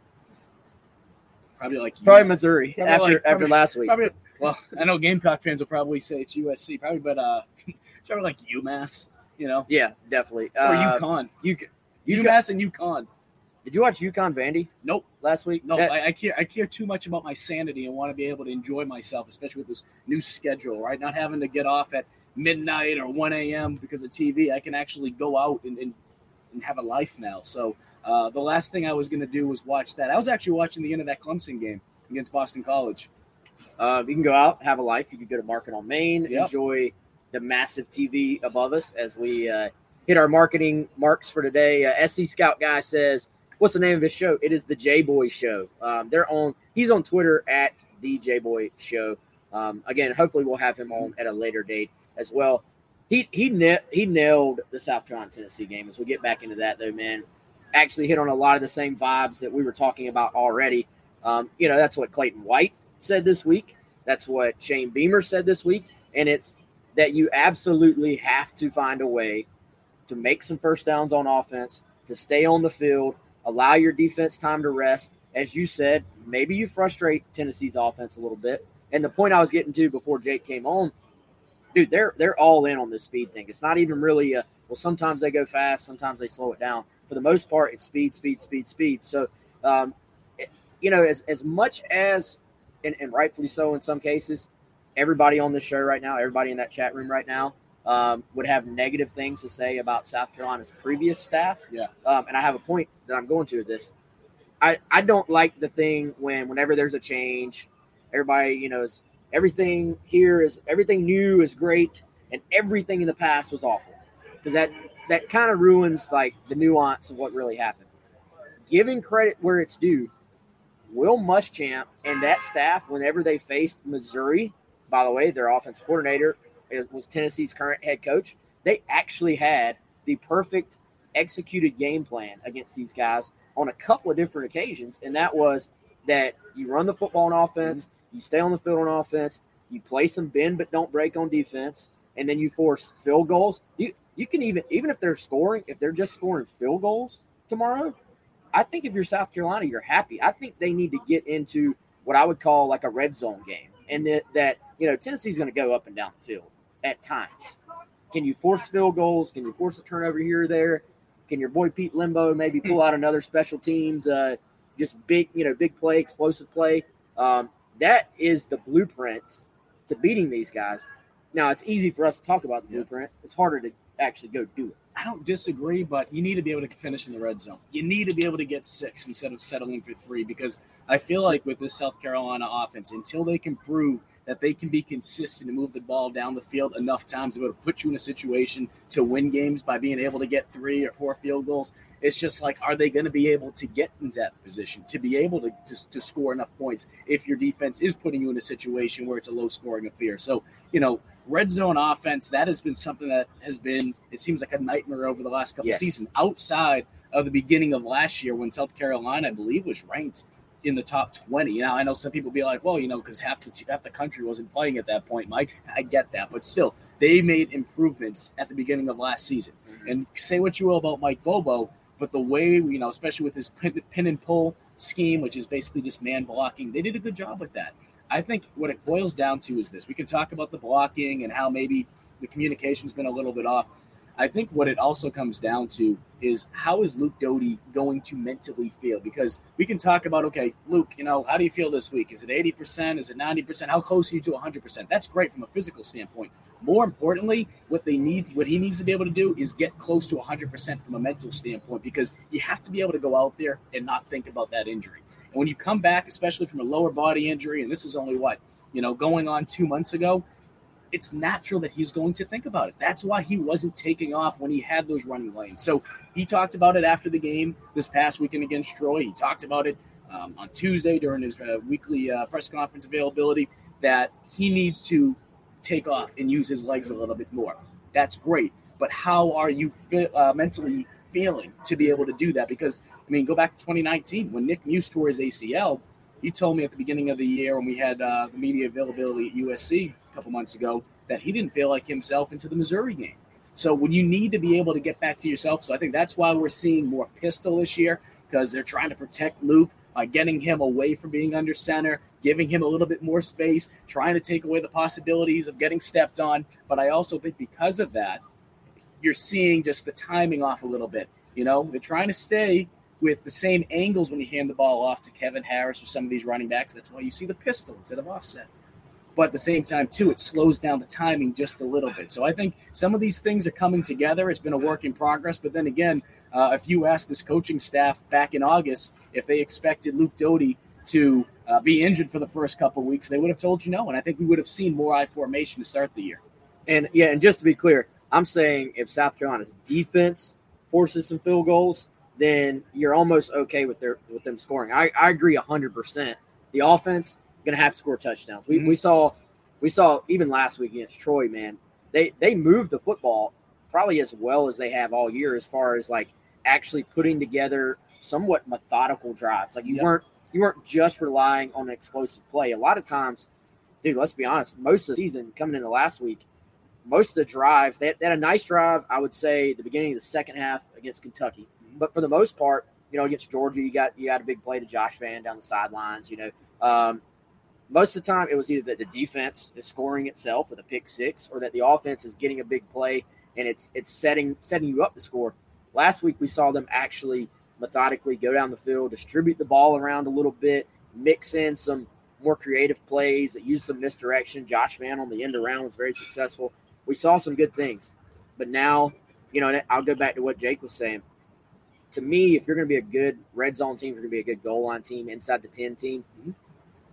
Probably like probably you. Missouri probably after like, after last week. Probably, well, I know Gamecock fans will probably say it's USC, probably, but uh, (laughs) it's probably like UMass. You know? Yeah, definitely. Or uh, UConn. UConn. UMass and UConn. Did you watch UConn Vandy? Nope. Last week? No, that- I, I, care. I care too much about my sanity and want to be able to enjoy myself, especially with this new schedule. Right, not having to get off at midnight or one a.m. because of TV. I can actually go out and, and, and have a life now. So uh, the last thing I was going to do was watch that. I was actually watching the end of that Clemson game against Boston College. Uh, you can go out, have a life. You can go to Market on Main, yep. enjoy the massive TV above us as we uh, hit our marketing marks for today. Uh, SC Scout guy says what's the name of his show? It is the J Boy Show. Um, they're on. He's on Twitter at the J Boy Show. Um, again, hopefully we'll have him on at a later date as well. He he he nailed the South Carolina Tennessee game. As we get back into that though, man, actually hit on a lot of the same vibes that we were talking about already. Um, you know, that's what Clayton White said this week. That's what Shane Beamer said this week, and it's that you absolutely have to find a way to make some first downs on offense, to stay on the field, allow your defense time to rest. As you said, maybe you frustrate Tennessee's offense a little bit. And the point I was getting to before Jake came on, dude, they're they're all in on this speed thing. It's not even really a well. Sometimes they go fast, sometimes they slow it down. For the most part, it's speed, speed, speed, speed. So, um, it, you know, as as much as and, and rightfully so in some cases, everybody on this show right now, everybody in that chat room right now, um, would have negative things to say about South Carolina's previous staff. Yeah. Um, and I have a point that I'm going to with this. I, I don't like the thing when whenever there's a change, everybody, you know, is everything here is everything new is great and everything in the past was awful. Because that that kind of ruins like the nuance of what really happened. Giving credit where it's due, Will Muschamp and that staff, whenever they faced Missouri, by the way, their offensive coordinator was Tennessee's current head coach. They actually had the perfect executed game plan against these guys on a couple of different occasions, and that was that you run the football on offense, you stay on the field on offense, you play some bend but don't break on defense, and then you force field goals. You you can even even if they're scoring, if they're just scoring field goals tomorrow, I think if you're South Carolina, you're happy. I think they need to get into what I would call like a red zone game, and that that you know Tennessee's going to go up and down the field at times. Can you force field goals? Can you force a turnover here or there? Can your boy Pete Lembo maybe pull out another special teams, uh, just big, you know, big play, explosive play? Um, that is the blueprint to beating these guys. Now it's easy for us to talk about the blueprint. It's harder to actually go do it. I don't disagree, but you need to be able to finish in the red zone. You need to be able to get six instead of settling for three because I feel like with this South Carolina offense, until they can prove that they can be consistent and move the ball down the field enough times to be able to put you in a situation to win games by being able to get three or four field goals. It's just like, are they going to be able to get in that position to be able to, to, to score enough points if your defense is putting you in a situation where it's a low scoring affair? So, you know, red zone offense, that has been something that has been, it seems like a nightmare over the last couple yes. seasons outside of the beginning of last year when South Carolina, I believe, was ranked in the top 20. Now, I know some people be like, well, you know, because half the, half the country wasn't playing at that point, Mike. I get that. But still, they made improvements at the beginning of last season. Mm-hmm. And say what you will about Mike Bobo, but the way, you know, especially with his pin, pin and pull scheme, which is basically just man blocking, they did a good job with that. I think what it boils down to is this. We can talk about the blocking and how maybe the communication's been a little bit off. I think what it also comes down to is how is Luke Doty going to mentally feel? Because we can talk about, okay, Luke, you know, how do you feel this week? Is it 80%? Is it 90%? How close are you to 100%? That's great from a physical standpoint. More importantly, what they need, what he needs to be able to do is get close to 100% from a mental standpoint because you have to be able to go out there and not think about that injury. And when you come back, especially from a lower body injury, and this is only what, you know, going on two months ago, it's natural that he's going to think about it. That's why he wasn't taking off when he had those running lanes. So he talked about it after the game this past weekend against Troy. He talked about it um, on Tuesday during his uh, weekly uh, press conference availability that he needs to take off and use his legs a little bit more. That's great. But how are you fi- uh, mentally feeling to be able to do that? Because, I mean, go back to 2019 when Nick Muse tore his ACL. He told me at the beginning of the year when we had uh, the media availability at USC a couple months ago that he didn't feel like himself into the Missouri game. So when you need to be able to get back to yourself, so I think that's why we're seeing more pistol this year because they're trying to protect Luke by getting him away from being under center, giving him a little bit more space, trying to take away the possibilities of getting stepped on. But I also think because of that, you're seeing just the timing off a little bit. You know, they're trying to stay with the same angles when you hand the ball off to Kevin Harris or some of these running backs. That's why you see the pistol instead of offset but at the same time too it slows down the timing just a little bit. So i think some of these things are coming together. It's been a work in progress. But then again uh, if you asked this coaching staff back in august if they expected luke doty to uh, be injured for the first couple weeks they would have told you no. And i think we would have seen more i formation to start the year. And yeah and just to be clear i'm saying if south carolina's defense forces some field goals then you're almost okay with their with them scoring. I, I agree 100% the offense going to have to score touchdowns. We, mm-hmm. we saw we saw even last week against Troy, man. They they moved the football probably as well as they have all year as far as like actually putting together somewhat methodical drives. Like you yep. weren't you weren't just relying on an explosive play. A lot of times, dude, let's be honest, most of the season coming into last week, most of the drives, they had, they had a nice drive, I would say, the beginning of the second half against Kentucky. Mm-hmm. But for the most part, you know, against Georgia, you got you got a big play to Josh Vann down the sidelines. You know, um, most of the time it was either that the defense is scoring itself with a pick six, or that the offense is getting a big play and it's it's setting setting you up to score. Last week we saw them actually methodically go down the field, distribute the ball around a little bit, mix in some more creative plays that use some misdirection. Josh Vann on the end around was very successful. We saw some good things, but now, you know, I'll go back to what Jake was saying. To me, if you're going to be a good red zone team, you're going to be a good goal line team inside the ten team, mm-hmm.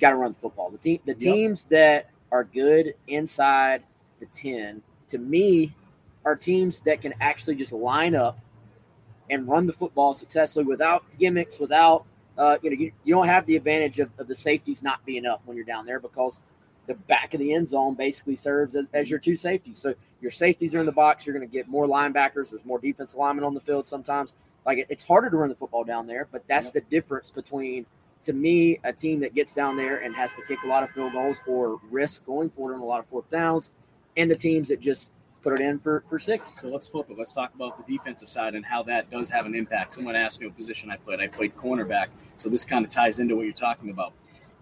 Got to run the football. The team, the yep. teams that are good inside the ten, to me, are teams that can actually just line up and run the football successfully without gimmicks, without uh, you know, you, you don't have the advantage of, of, the safeties not being up when you're down there because the back of the end zone basically serves as, as your two safeties. So your safeties are in the box. You're going to get more linebackers. There's more defense alignment on the field sometimes. Like it, it's harder to run the football down there, but that's the difference between, to me, a team that gets down there and has to kick a lot of field goals or risk going for it on a lot of fourth downs, and the teams that just put it in for, for six. So let's flip it. Let's talk about the defensive side and how that does have an impact. Someone asked me what position I played. I played cornerback. So this kind of ties into what you're talking about.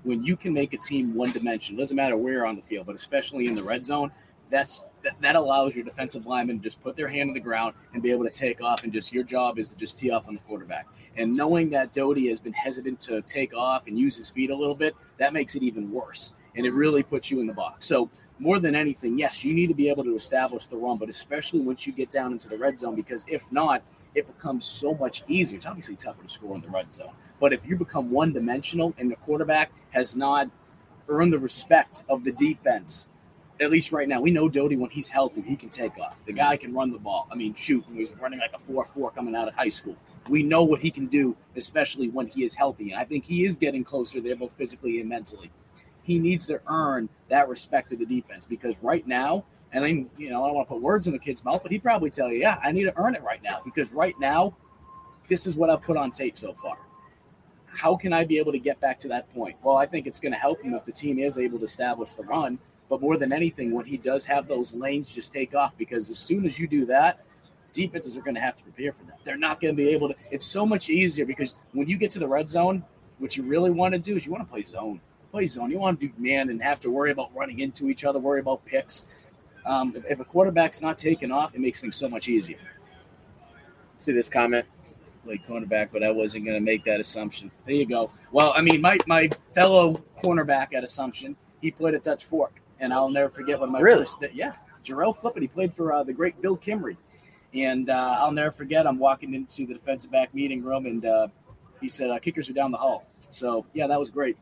When you can make a team one dimension, doesn't matter where on the field, but especially in the red zone, that's that, that allows your defensive linemen to just put their hand on the ground and be able to take off and just your job is to just tee off on the quarterback. And knowing that Doty has been hesitant to take off and use his feet a little bit, that makes it even worse. And it really puts you in the box. So more than anything, yes, you need to be able to establish the run, but especially once you get down into the red zone, because if not, it becomes so much easier. It's obviously tougher to score in the red zone, but if you become one dimensional and the quarterback has not earned the respect of the defense, at least right now, we know Doty when he's healthy, he can take off. The guy can run the ball. I mean, shoot, he was running like a 4 4 coming out of high school. We know what he can do, especially when he is healthy. And I think he is getting closer there, both physically and mentally he needs to earn that respect of the defense because right now, and I, you know, I don't want to put words in the kid's mouth, but he'd probably tell you, yeah, I need to earn it right now because right now, this is what I've put on tape so far. How can I be able to get back to that point? Well, I think it's going to help him if the team is able to establish the run. But more than anything, when he does have those lanes just take off, because as soon as you do that, defenses are going to have to prepare for that. They're not going to be able to. It's so much easier because when you get to the red zone, what you really want to do is you want to play zone play zone. You want to do man and have to worry about running into each other, worry about picks. Um, if, if, a quarterback's not taking off, it makes things so much easier. See this comment? Played cornerback, but I wasn't going to make that assumption. There you go. Well, I mean, my, my fellow cornerback at Assumption, he played a Dutch Fork, and I'll never forget one of my really? first yeah, Jarrell Flippin. He played for uh, the great Bill Kimry, and uh, I'll never forget. I'm walking into the defensive back meeting room, and uh, he said, uh, "Kickers are down the hall." So yeah, that was great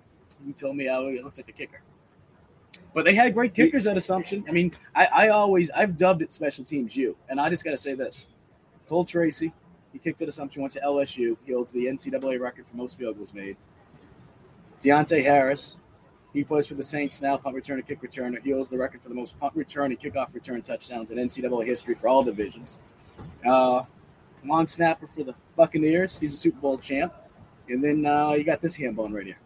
he told me I looked like a kicker. But they had great kickers at Assumption. I mean, I, I always I've dubbed it special teams U, and I just got to say this: Cole Tracy, he kicked at Assumption, went to LSU. He holds the NCAA record for most field goals made. Deonte Harris, he plays for the Saints now, punt returner, kick returner. He holds the record for the most punt return and kickoff return touchdowns in NCAA history for all divisions. Uh, long snapper for the Buccaneers. He's a Super Bowl champ. And then uh, you got this hand bone right here.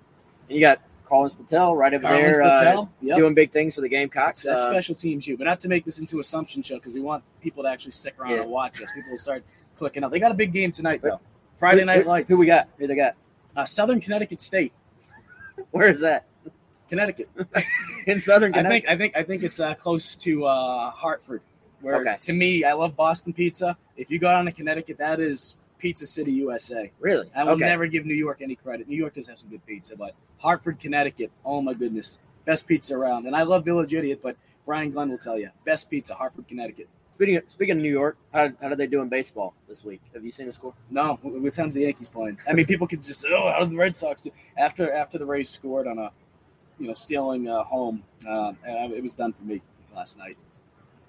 And you got Collins Patel right over Collins there uh, yep. doing big things for the Gamecocks. That's, that's uh, special teams you, but not to make this into assumption show because we want people to actually stick around yeah. and watch us. People will start clicking up. They got a big game tonight though. Friday who, Night Lights. Who we got? Who they got? Uh, Southern Connecticut State. Where is that? Connecticut. (laughs) In Southern Connecticut. I think I think I think it's uh, close to uh, Hartford. Where okay. to me, I love Boston pizza. If you go down to Connecticut, that is Pizza City, USA. Really? I will okay. never give New York any credit. New York does have some good pizza, but Hartford, Connecticut, oh my goodness, best pizza around. And I love Village Idiot, but Brian Glenn will tell you, best pizza, Hartford, Connecticut. Speaking of, speaking of New York, how, how did they do in baseball this week? Have you seen the score? No. What time's the Yankees playing? I mean, people could just oh, how did the Red Sox do? After after the Rays scored on a, you know, stealing uh, home, uh, it was done for me last night.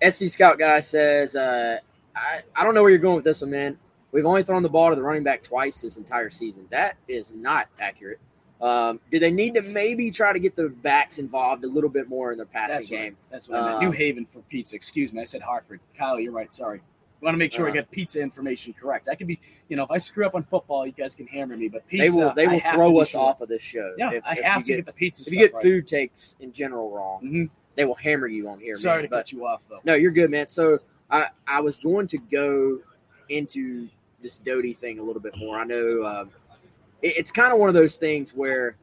SC Scout guy says, uh, I I don't know where you're going with this one, man. We've only thrown the ball to the running back twice this entire season. That is not accurate. Um, do they need to maybe try to get the backs involved a little bit more in their passing That's game? That's what I meant. New um, Haven for pizza. Excuse me. I said Hartford. Kyle, you're right. Sorry. I want to make sure uh, I get pizza information correct. I could be, you know, if I screw up on football, you guys can hammer me. But pizza, they will, they will throw us sure. off of this show. Yeah, if, I if have to get, get, the pizza. If you get right. food takes in general wrong, mm-hmm. they will hammer you on here. Sorry man. to but, cut you off, though. No, you're good, man. So I I was going to go into this Doty thing a little bit more. I know uh, it, it's kind of one of those things where,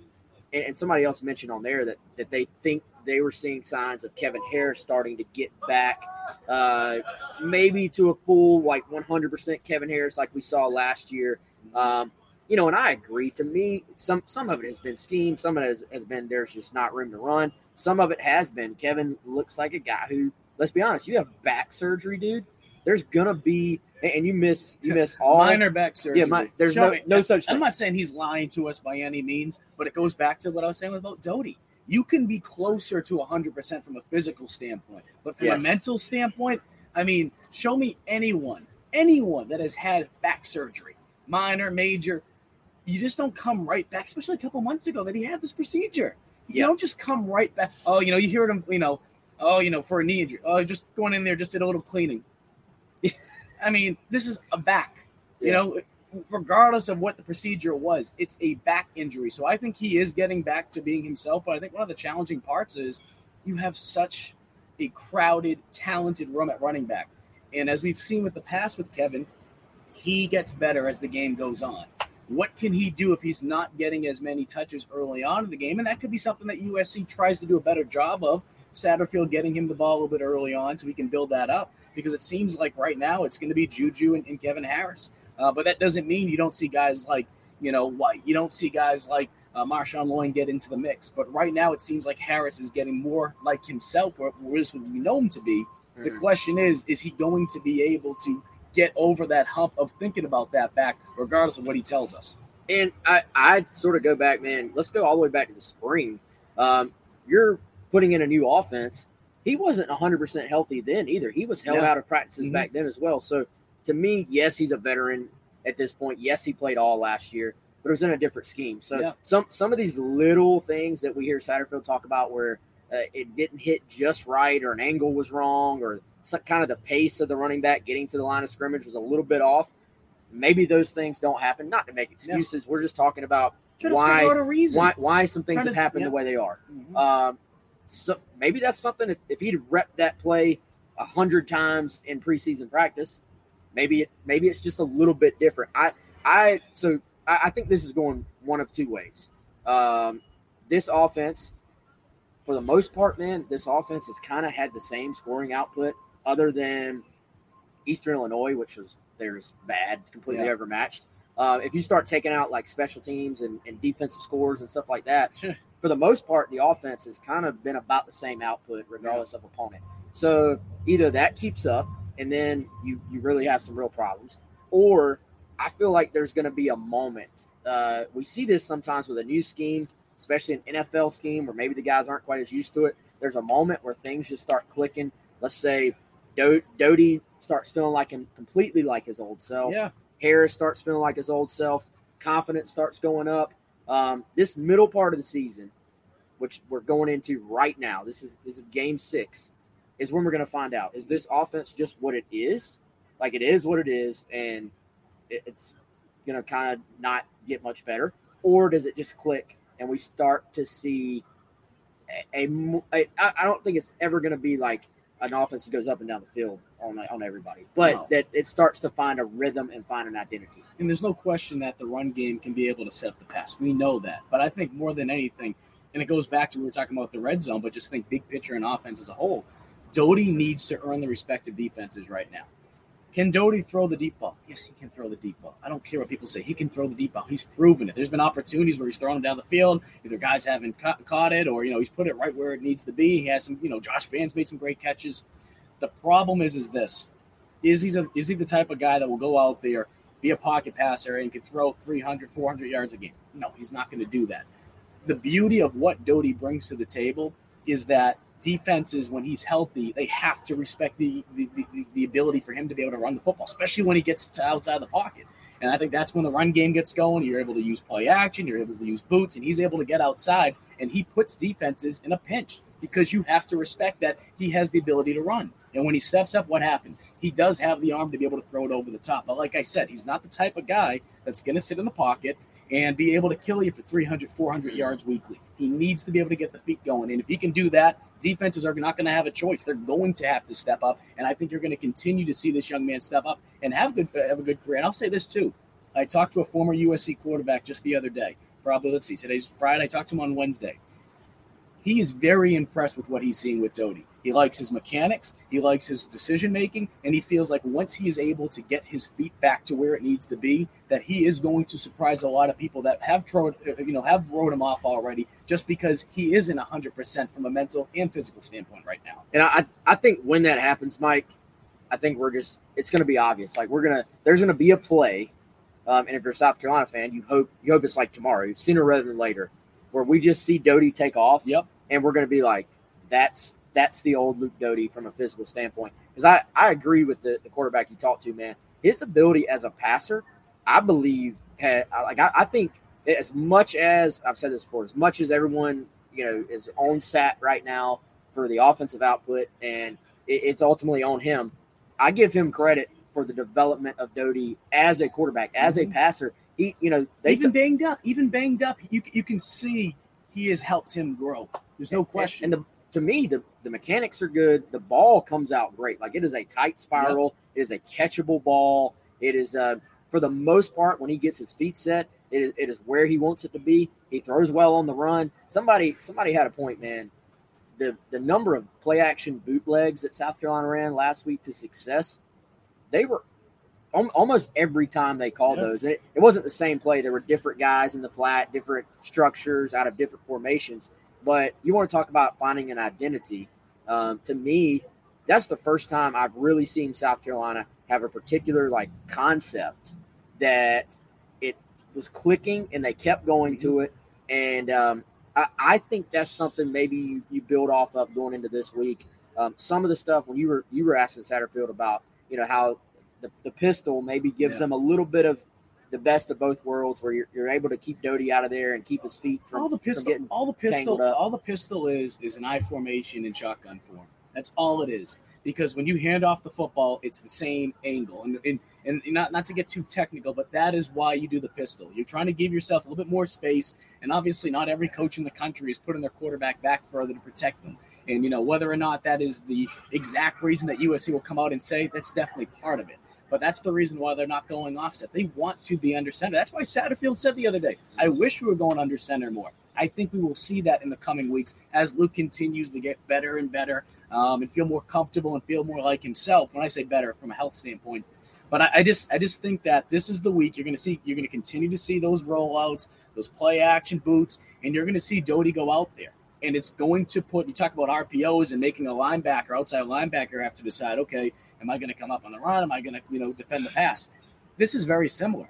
and, and somebody else mentioned on there that that they think they were seeing signs of Kevin Harris starting to get back, uh, maybe to a full like 100% Kevin Harris like we saw last year. Um, you know, and I agree. To me, some some of it has been scheme, some of it has, has been there's just not room to run. Some of it has been Kevin looks like a guy who, let's be honest, you have back surgery, dude. There's gonna be and you miss you miss (laughs) all minor back surgery. Yeah, my, there's Show no me. no such thing. I'm not saying he's lying to us by any means, but it goes back to what I was saying about Doty. You can be closer to 100% from a physical standpoint, but from Yes. a mental standpoint, I mean, show me anyone, anyone that has had back surgery, minor, major. You just don't come right back, especially a couple months ago that he had this procedure. You don't just come right back. Oh, you know, you hear him, you know, oh, you know, for a knee injury. Oh, just going in there, just did a little cleaning. (laughs) I mean, this is a back. You Yeah. know, regardless of what the procedure was, it's a back injury. So I think he is getting back to being himself. But I think one of the challenging parts is you have such a crowded, talented room at running back. And as we've seen with the past with Kevin, he gets better as the game goes on. What can he do if he's not getting as many touches early on in the game? And that could be something that USC tries to do a better job of. Satterfield getting him the ball a little bit early on so we can build that up because it seems like right now it's going to be Juju and, and Kevin Harris. Uh, but that doesn't mean you don't see guys like, you know, White. You don't see guys like uh, Marshawn Lloyd get into the mix. But right now it seems like Harris is getting more like himself, or or is what we know him to be. The Mhm. question is, is he going to be able to get over that hump of thinking about that back, regardless of what he tells us? And I, I sort of go back, man. Let's go all the way back to the spring. Um, you're putting in a new offense. He wasn't 100% healthy then either. He was held Yeah. out of practices Mhm. back then as well. So to me, yes, he's a veteran at this point. Yes, he played all last year, but it was in a different scheme. So Yeah. some some of these little things that we hear Satterfield talk about where uh, it didn't hit just right or an angle was wrong or some kind of the pace of the running back getting to the line of scrimmage was a little bit off. Maybe those things don't happen. Not to make excuses. We're just talking about why why why some things have happened yeah. the way they are. Mhm. Um, so maybe that's something. If, if he'd rep that play a hundred times in preseason practice, maybe it maybe it's just a little bit different. I I so I, I think this is going one of two ways. Um, this offense, for the most part, man, this offense has kind of had the same scoring output, other than Eastern Illinois, which was there's bad, completely Yeah. overmatched. Uh, if you start taking out like special teams and, and defensive scores and stuff like that, Sure. for the most part, the offense has kind of been about the same output regardless of opponent. So either that keeps up, and then you you really have some real problems, or I feel like there's going to be a moment. Uh, we see this sometimes with a new scheme, especially an NFL scheme, where maybe the guys aren't quite as used to it. There's a moment where things just start clicking. Let's say Do- Doty starts feeling like him completely like his old self. Yeah. Harris starts feeling like his old self. Confidence starts going up. Um, this middle part of the season, which we're going into right now, this is this is game six, is when we're going to find out is this offense just what it is, like it is what it is, and it, it's going to kind of not get much better, or does it just click and we start to see a, a a I I don't think it's ever going to be like an offense that goes up and down the field on on everybody, but No. that it starts to find a rhythm and find an identity. And there's no question that the run game can be able to set up the pass. We know that. But I think more than anything, and it goes back to we were talking about the red zone, but just think big picture and offense as a whole. Doty needs to earn the respect of defenses right now. Can Doty throw the deep ball? Yes, he can throw the deep ball. I don't care what people say. He can throw the deep ball. He's proven it. There's been opportunities where he's thrown it down the field. Either guys haven't ca- caught it or, you know, he's put it right where it needs to be. He has some, you know, Josh Vann's made some great catches. The problem is, is this. Is he, a, is he the type of guy that will go out there, be a pocket passer, and can throw 300, 400 yards a game? No, he's not going to do that. The beauty of what Doty brings to the table is that defenses, when he's healthy, they have to respect the, the, the, the ability for him to be able to run the football, especially when he gets to outside the pocket. And I think that's when the run game gets going. You're able to use play action, you're able to use boots, and he's able to get outside, and he puts defenses in a pinch because you have to respect that he has the ability to run. And when he steps up, what happens? He does have the arm to be able to throw it over the top. But like I said, he's not the type of guy that's going to sit in the pocket and be able to kill you for 300, 400 yards weekly. He needs to be able to get the feet going. And if he can do that, defenses are not going to have a choice. They're going to have to step up. And I think you're going to continue to see this young man step up and have, good, uh, have a good career. And I'll say this too. I talked to a former USC quarterback just the other day. Probably, let's see, today's Friday. I talked to him on Wednesday. He is very impressed with what he's seeing with Doty. He likes his mechanics, he likes his decision making, and he feels like once he is able to get his feet back to where it needs to be, that he is going to surprise a lot of people that have trod, you know, have wrote him off already, just because he isn't hundred percent from a mental and physical standpoint right now. And I, I think when that happens, Mike, I think we're just it's going to be obvious. Like we're gonna, there's going to be a play, um, and if you're a South Carolina fan, you hope you hope it's like tomorrow, sooner rather than later, where we just see Doty take off. Yep. And we're going to be like, that's that's the old Luke Doty from a physical standpoint. Because I, I agree with the, the quarterback you talked to, man. His ability as a passer, I believe, had like I, I think as much as I've said this before, as much as everyone you know is on sat right now for the offensive output, and it, it's ultimately on him. I give him credit for the development of Doty as a quarterback, as mm-hmm. a passer. He, you know, they even t- banged up, even banged up. You you can see he has helped him grow. There's no question. And, and the to me, the, the mechanics are good. The ball comes out great. Like it is a tight spiral. Yep. It is a catchable ball. It is, uh, for the most part, when he gets his feet set, it is, it is where he wants it to be. He throws well on the run. Somebody somebody had a point, man. The the number of play action bootlegs that South Carolina ran last week to success, they were almost every time they called yep. those. It, it wasn't the same play. There were different guys in the flat, different structures out of different formations but you want to talk about finding an identity. Um, to me, that's the first time I've really seen South Carolina have a particular like concept that it was clicking and they kept going to mm-hmm. it. And um, I, I, think that's something maybe you, you, build off of going into this week. Um, some of the stuff when you were you were asking Satterfield about you know how the, the pistol maybe gives yeah. them a little bit of the best of both worlds, where you're, you're able to keep Doty out of there and keep his feet from all the pistol. all the pistol, all the pistol is is an I formation in shotgun form. That's all it is. Because when you hand off the football, it's the same angle, and, and and not not to get too technical, but that is why you do the pistol. You're trying to give yourself a little bit more space, and obviously, not every coach in the country is putting their quarterback back further to protect them. And you know whether or not that is the exact reason that USC will come out and say that's definitely part of it. But that's the reason why they're not going offset. They want to be under center. That's why Satterfield said the other day, I wish we were going under center more. I think we will see that in the coming weeks as Luke continues to get better and better um, and feel more comfortable and feel more like himself. When I say better from a health standpoint, but I, I just I just think that this is the week you're going to see you're going to continue to see those rollouts, those play action boots, and you're going to see Doty go out there and it's going to put you talk about RPOs and making a linebacker, outside linebacker, have to decide, okay, am I going to come up on the run? Am I going to, you know, defend the pass? This is very similar.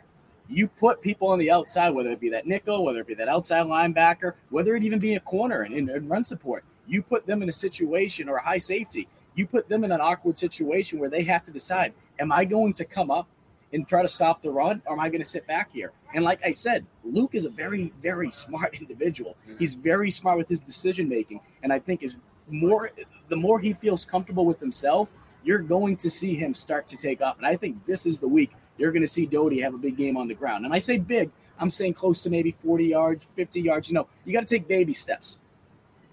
You put people on the outside, whether it be that nickel, whether it be that outside linebacker, whether it even be a corner and, and run support, you put them in a situation or a high safety. You put them in an awkward situation where they have to decide: Am I going to come up and try to stop the run, or am I going to sit back here? And like I said, Luke is a very, very (laughs) smart individual. Mm-hmm. He's very smart with his decision making, and I think is more the more he feels comfortable with himself, you're going to see him start to take off. And I think this is the week you're going to see Doty have a big game on the ground. And I say big, I'm saying close to maybe 40 yards, 50 yards. You know, you got to take baby steps.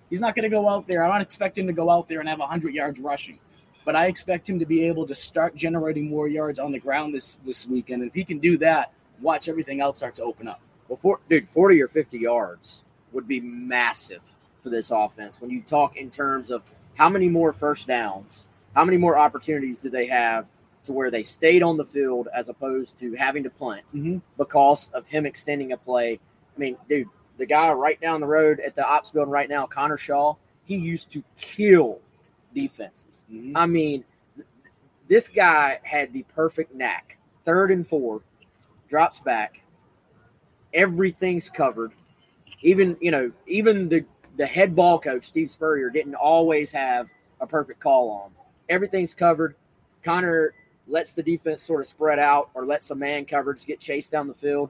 He's not going to go out there. I'm not expecting him to go out there and have 100 yards rushing but I expect him to be able to start generating more yards on the ground this this weekend. And if he can do that, watch everything else start to open up. Well, for, dude, 40 or 50 yards would be massive for this offense. When you talk in terms of how many more first downs, how many more opportunities do they have to where they stayed on the field as opposed to having to punt mm-hmm. because of him extending a play. I mean, dude, the guy right down the road at the ops building right now, Connor Shaw, he used to kill defenses. Mm-hmm. I mean, this guy had the perfect knack. Third and four, drops back, everything's covered. Even you know, even the the head ball coach Steve Spurrier didn't always have a perfect call on. Everything's covered. Connor lets the defense sort of spread out or lets a man coverage get chased down the field,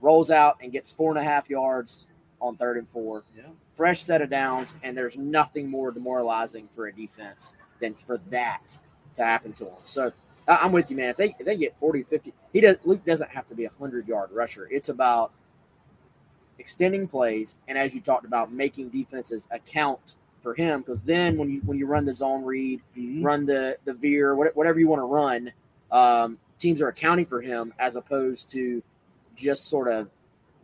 rolls out and gets four and a half yards on third and four. Yeah fresh set of downs, and there's nothing more demoralizing for a defense than for that to happen to them. So I'm with you, man. If they if they get 40, 50, he does. Luke doesn't have to be a hundred yard rusher. It's about extending plays, and as you talked about, making defenses account for him. Because then when you when you run the zone read, Mhm. run the the veer, whatever you want to run, um, teams are accounting for him as opposed to just sort of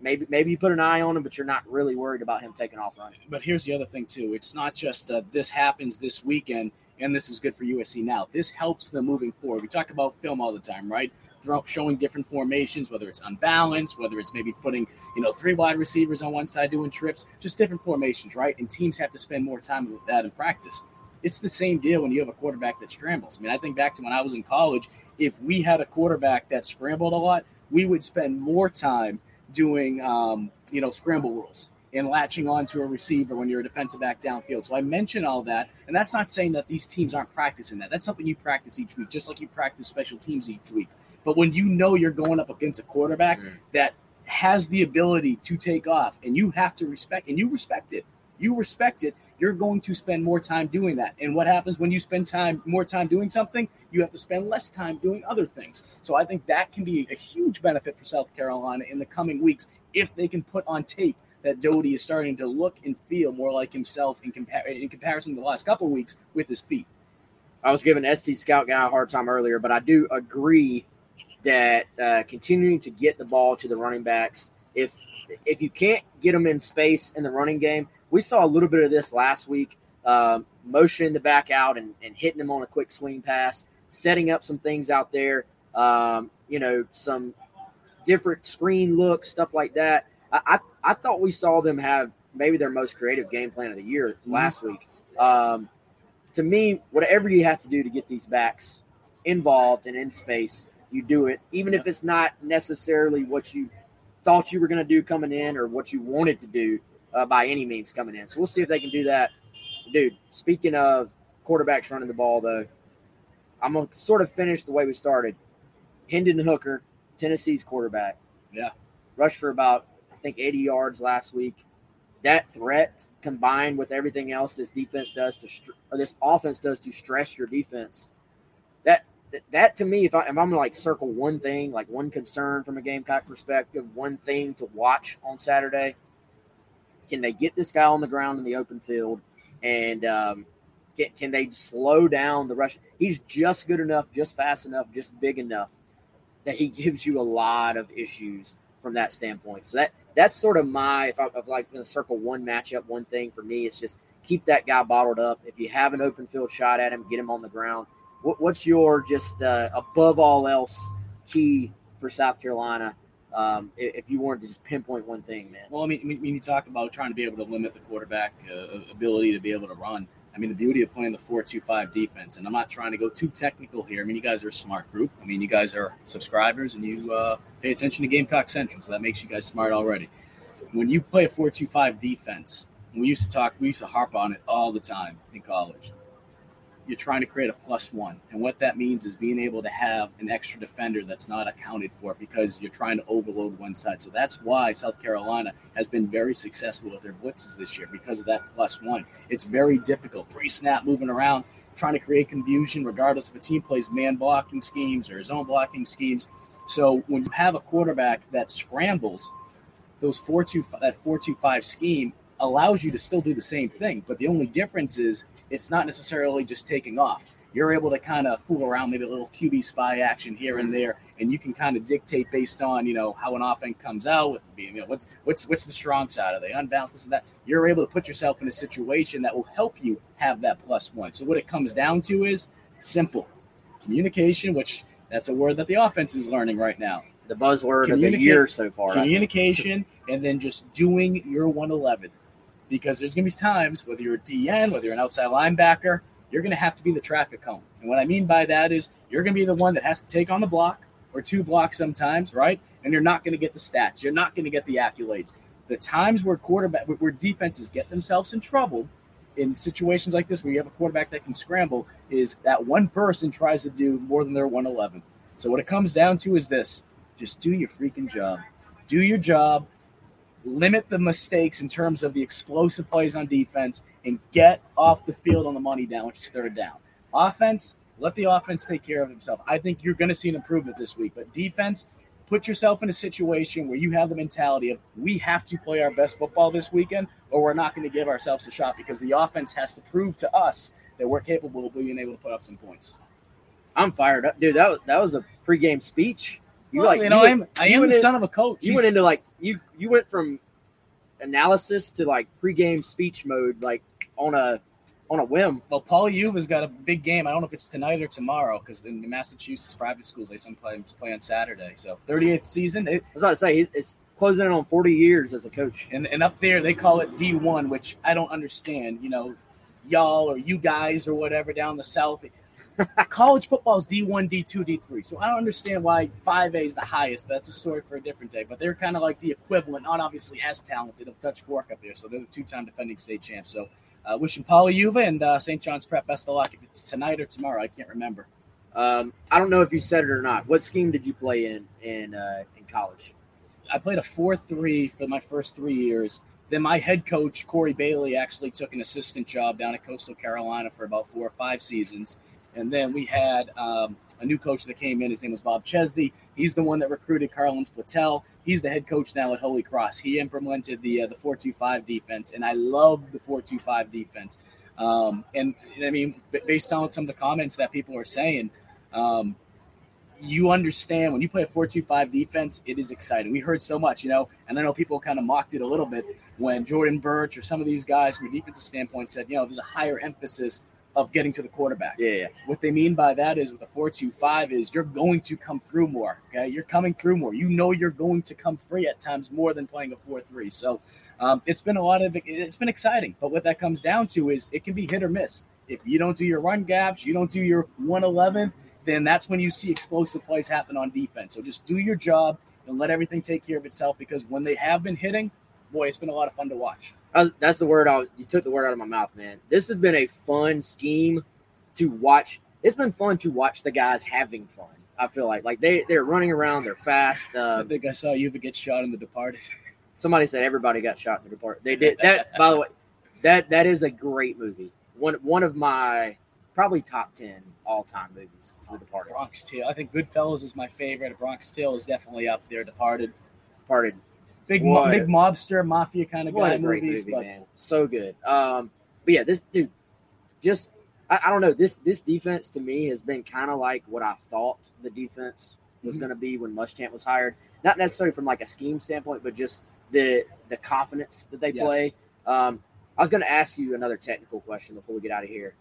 maybe maybe you put an eye on him, but you're not really worried about him taking off running. But here's the other thing too. It's not just uh, this happens this weekend and this is good for USC now. This helps them moving forward. We talk about film all the time, right? Throw, showing different formations, whether it's unbalanced, whether it's maybe putting you know three wide receivers on one side doing trips, just different formations, right? And teams have to spend more time with that in practice. It's the same deal when you have a quarterback that scrambles. I mean, I think back to when I was in college. If we had a quarterback that scrambled a lot, we would spend more time doing um, you know scramble rules and latching onto a receiver when you're a defensive back downfield. So I mention all that, and that's not saying that these teams aren't practicing that. That's something you practice each week, just like you practice special teams each week. But when you know you're going up against a quarterback Mm. that has the ability to take off, and you have to respect, and you respect it, you respect it. You're going to spend more time doing that. And what happens when you spend time more time doing something? You have to spend less time doing other things. So I think that can be a huge benefit for South Carolina in the coming weeks if they can put on tape that Doty is starting to look and feel more like himself in, compar- in comparison to the last couple weeks with his feet. I was giving SC Scout guy a hard time earlier, but I do agree that uh, continuing to get the ball to the running backs, if if you can't get them in space in the running game, we saw a little bit of this last week, um, motioning the back out and, and hitting them on a quick swing pass, setting up some things out there, um, you know, some different screen looks, stuff like that. I, I, I thought we saw them have maybe their most creative game plan of the year last week. Um, to me, whatever you have to do to get these backs involved and in space, you do it, even if it's not necessarily what you thought you were going to do coming in or what you wanted to do uh, by any means coming in. So we'll see if they can do that. Dude, speaking of quarterbacks running the ball, though, I'm going to sort of finish the way we started. Hendon Hooker, Tennessee's quarterback. Yeah. Rushed for about, I think, 80 yards last week. That threat combined with everything else this defense does to, or this offense does to stress your defense, that that, that to me, if, I, if I'm gonna like circle one thing, like one concern from a Gamecock perspective, one thing to watch on Saturday, can they get this guy on the ground in the open field, and um, can, can they slow down the rush? He's just good enough, just fast enough, just big enough that he (laughs) gives you a lot of issues from that standpoint. So that that's sort of my if I'm like going to circle one matchup, one thing for me, it's just keep that guy bottled up. If you have an open field shot at him, get him on the ground. What, what's your just uh, above all else key for South Carolina? Um, if you wanted to just pinpoint one thing, man. Well, I mean, when you talk about trying to be able to limit the quarterback uh, ability to be able to run, I mean, the beauty of playing the four-two-five defense, and I'm not trying to go too technical here. I mean, you guys are a smart group. I mean, you guys are subscribers and you uh, pay attention to Gamecock Central, so that makes you guys smart already. When you play a four-two-five defense, we used to talk, we used to harp on it all the time in college. You're trying to create a plus one. And what that means is being able to have an extra defender that's not accounted for because you're trying to overload one side. So that's why South Carolina has been very successful with their blitzes this year because of that plus one. It's very difficult. Pre snap moving around, trying to create confusion, regardless if a team plays man blocking schemes or zone blocking schemes. So when you have a quarterback that scrambles, those four two that four two five scheme allows you to still do the same thing. But the only difference is it's not necessarily just taking off. You're able to kind of fool around, maybe a little QB spy action here and there, and you can kind of dictate based on you know how an offense comes out with being you know what's what's what's the strong side? Are they unbalanced? This and that. You're able to put yourself in a situation that will help you have that plus one. So what it comes down to is simple communication, which that's a word that the offense is learning right now. The buzzword of the year so far. Communication, and then just doing your 111. Because there's going to be times, whether you're a DN, whether you're an outside linebacker, you're going to have to be the traffic cone. And what I mean by that is you're going to be the one that has to take on the block or two blocks sometimes, right? And you're not going to get the stats. You're not going to get the accolades. The times where quarterback, where defenses get themselves in trouble in situations like this, where you have a quarterback that can scramble, is that one person tries to do more than their 111. So what it comes down to is this: just do your freaking job. Do your job. Limit the mistakes in terms of the explosive plays on defense and get off the field on the money down, which is third down. Offense, Let the offense take care of himself. I think you're going to see an improvement this week. But defense, put yourself in a situation where you have the mentality of we have to play our best football this weekend, or we're not going to give ourselves a shot because the offense has to prove to us that we're capable of being able to put up some points. I'm fired up, dude. That was that was a pregame speech. You well, like you know, went, I am, I am the in, son of a coach. You He's, went into like you you went from analysis to like pregame speech mode, like on a on a whim. Well, Paul Uva's got a big game. I don't know if it's tonight or tomorrow because in Massachusetts private schools they sometimes play on Saturday. So 38th season. It, I was about to say it's closing in on 40 years as a coach. And and up there they call it D1, which I don't understand. You know, y'all or you guys or whatever down the south. College football is D1, D2, D3. So I don't understand why 5A is the highest, but that's a story for a different day. But they're kind of like the equivalent, not obviously as talented of Dutch Fork up there. So they're the two time defending state champs. So uh, wishing Paula Uva and uh, St. John's Prep best of luck. If it's tonight or tomorrow, I can't remember. Um, I don't know if you said it or not. What scheme did you play in in uh, in college? I played a four three for my first three years. Then my head coach, Corey Bailey, actually took an assistant job down at Coastal Carolina for about four or five seasons. And then we had um, a new coach that came in. His name was Bob Chesney. He's the one that recruited Carlin Platel. He's the head coach now at Holy Cross. He implemented the uh, the four two five defense, and I love the four two five defense. Um, and, and, I mean, based on some of the comments that people are saying, um, you understand when you play a 4-2-5 defense, it is exciting. We heard so much, you know, and I know people kind of mocked it a little bit when Jordan Burch or some of these guys from a defensive standpoint said, you know, there's a higher emphasis of getting to the quarterback. Yeah, yeah. What they mean by that is with a 4-2-5 is you're going to come through more. Okay. You're coming through more. You know you're going to come free at times more than playing a 4-3. So um, it's been a lot of it's been exciting. But what that comes down to is it can be hit or miss. If you don't do your run gaps, you don't do your 111, then that's when you see explosive plays happen on defense. So just do your job and let everything take care of itself because when they have been hitting, boy, it's been a lot of fun to watch. Uh, that's the word. I, you took the word out of my mouth, man. This has been a fun scheme to watch. It's been fun to watch the guys having fun. I feel like like they they're running around, they're fast. Uh, I think I saw you get shot in the Departed. (laughs) somebody said everybody got shot in the Departed. They did that. (laughs) by the way, that that is a great movie. One one of my probably top ten all time movies. Is The Departed. Bronx Tale. I think Goodfellas is my favorite. Bronx Tale is definitely up there. Departed. Departed. Big mo- big mobster mafia kind of guy movies. Movie, but... man. So good. Um, but yeah, this dude, just I, I, don't know. This this defense to me has been kind of like what I thought the defense was mm-hmm. going to be when Muschamp was hired. Not necessarily from like a scheme standpoint, but just the the confidence that they yes. play. Um, I was going to ask you another technical question before we get out of here.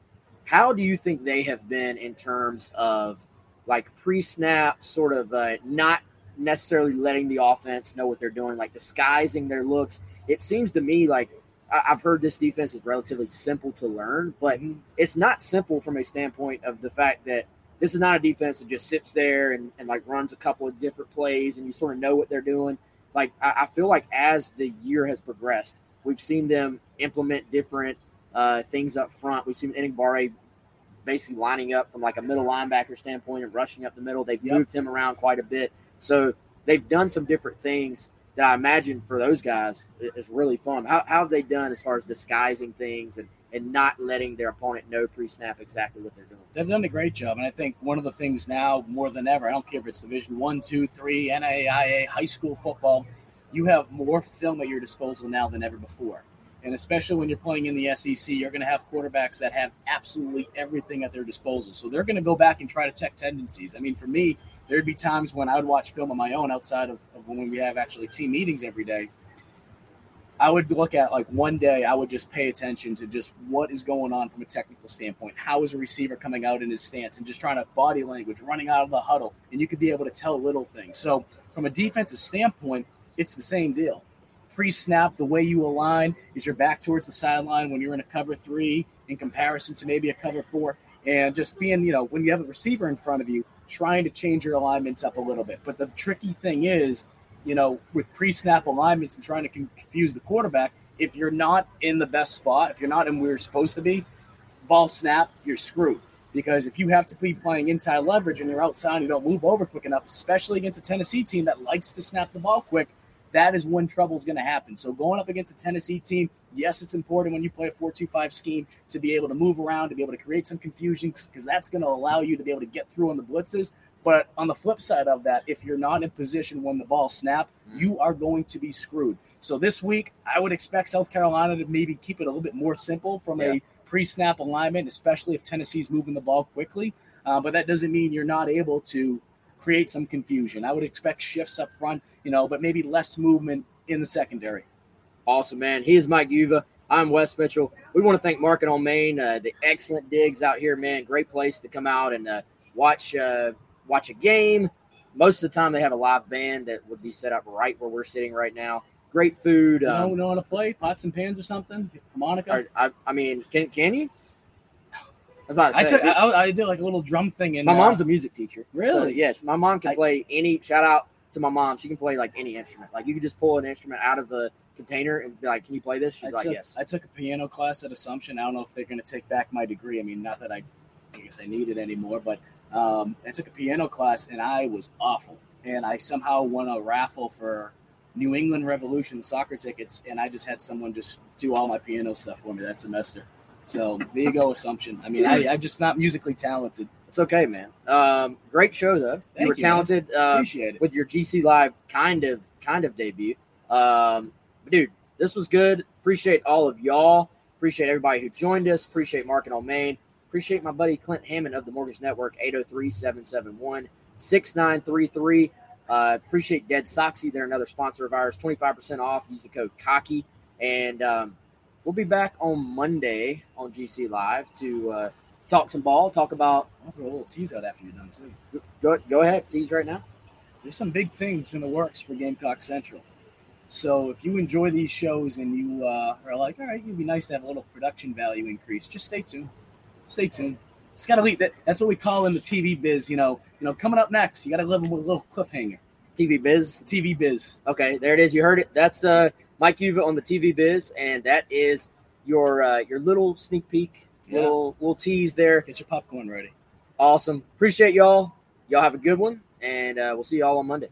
How do you think they have been in terms of like pre-snap, sort of uh, not necessarily letting the offense know what they're doing, like disguising their looks? It seems to me like I've heard this defense is relatively simple to learn, but mm-hmm. it's not simple from a standpoint of the fact that this is not a defense that just sits there and, and like runs a couple of different plays and you sort of know what they're doing. Like I, I feel like as the year has progressed, we've seen them implement different uh, things up front. We've seen Enagbare basically lining up from like a middle linebacker standpoint and rushing up the middle. They've yep. moved him around quite a bit. So they've done some different things that I imagine for those guys is really fun. How, how have they done as far as disguising things and, and not letting their opponent know pre snap exactly what they're doing? They've done a great job. And I think one of the things now more than ever, I don't care if it's division one, two, three, NAIA, high school football, you have more film at your disposal now than ever before. And especially when you're playing in the SEC, you're going to have quarterbacks that have absolutely everything at their disposal. So they're going to go back and try to check tendencies. I mean, for me, there'd be times when I would watch film on my own outside of, of when we have actually team meetings every day. I would look at like one day, I would just pay attention to just what is going on from a technical standpoint. How is a receiver coming out in his stance and just trying to body language, running out of the huddle, and you could be able to tell little things. So, from a defensive standpoint, it's the same deal pre-snap, the way you align is your back towards the sideline when you're in a cover three in comparison to maybe a cover four. And just being, you know, when you have a receiver in front of you, trying to change your alignments up a little bit. But the tricky thing is, you know, with pre-snap alignments and trying to confuse the quarterback, if you're not in the best spot, if you're not in where you're supposed to be, ball snap, you're screwed. Because if you have to be playing inside leverage and you're outside, you don't move over quick enough, especially against a Tennessee team that likes to snap the ball quick, that is when trouble is going to happen. So going up against a Tennessee team Yes, it's important when you play a 4 2 5 scheme to be able to move around, to be able to create some confusion, because that's going to allow you to be able to get through on the blitzes. But on the flip side of that, if you're not in position when the ball snap, Mm. you are going to be screwed. So this week, I would expect South Carolina to maybe keep it a little bit more simple from Yeah. a pre-snap alignment, especially if Tennessee's moving the ball quickly. Uh, but that doesn't mean you're not able to create some confusion. I would expect shifts up front, you know, but maybe less movement in the secondary. Awesome, man. He is Mike Uva. I'm Wes Mitchell. We want to thank Market on Main, uh, the excellent digs out here, man. Great place to come out and uh, watch uh, watch a game. Most of the time, they have a live band that would be set up right where we're sitting right now. Great food. Um, know how to play pots and pans or something? Monica. I, I mean, can can you? I was about I, took, I, I did like a little drum thing. In, my uh, mom's a music teacher. Really? So, yes, my mom can I- play any. Shout out to my mom. She can play like any instrument. Like you can just pull an instrument out of the container and be like, "Can you play this?" She's I like, took, "Yes." I took a piano class at Assumption. I don't know if they're going to take back my degree. I mean, not that I, I guess I need it anymore, but um, I took a piano class and I was awful. And I somehow won a raffle for New England Revolution soccer tickets, and I just had someone just do all my piano stuff for me that semester. So there you go, Assumption. I mean, I, I'm just not musically talented. It's okay, man. Um, great show though. you were you, talented uh, Appreciate it. with your GC Live kind of kind of debut. Um, but dude, this was good. Appreciate all of y'all. Appreciate everybody who joined us. Appreciate Market on Main. Appreciate my buddy Clint Hammond of the Mortgage Network, 803-771-6933. Uh, appreciate Dead Soxy. They're another sponsor of ours. 25% off. Use the code COCKY. And um, we'll be back on Monday on GC Live to uh, talk some ball, talk about I'll throw a little tease out after you're done, too. Go, go ahead, tease right now. there's some big things in the works for Gamecock Central. So if you enjoy these shows and you uh, are like, all right, it'd be nice to have a little production value increase, just stay tuned. Stay tuned. It's got to lead. That, that's what we call in the TV biz. You know, you know, coming up next, you got to live with a little cliffhanger. TV Biz. TV biz. Okay, there it is. You heard it. That's uh, Mike Uva on the TV Biz, and that is your uh, your little sneak peek, Yeah. little little tease there. Get your popcorn ready. Awesome. Appreciate y'all. Y'all have a good one, and uh, we'll see y'all on Monday.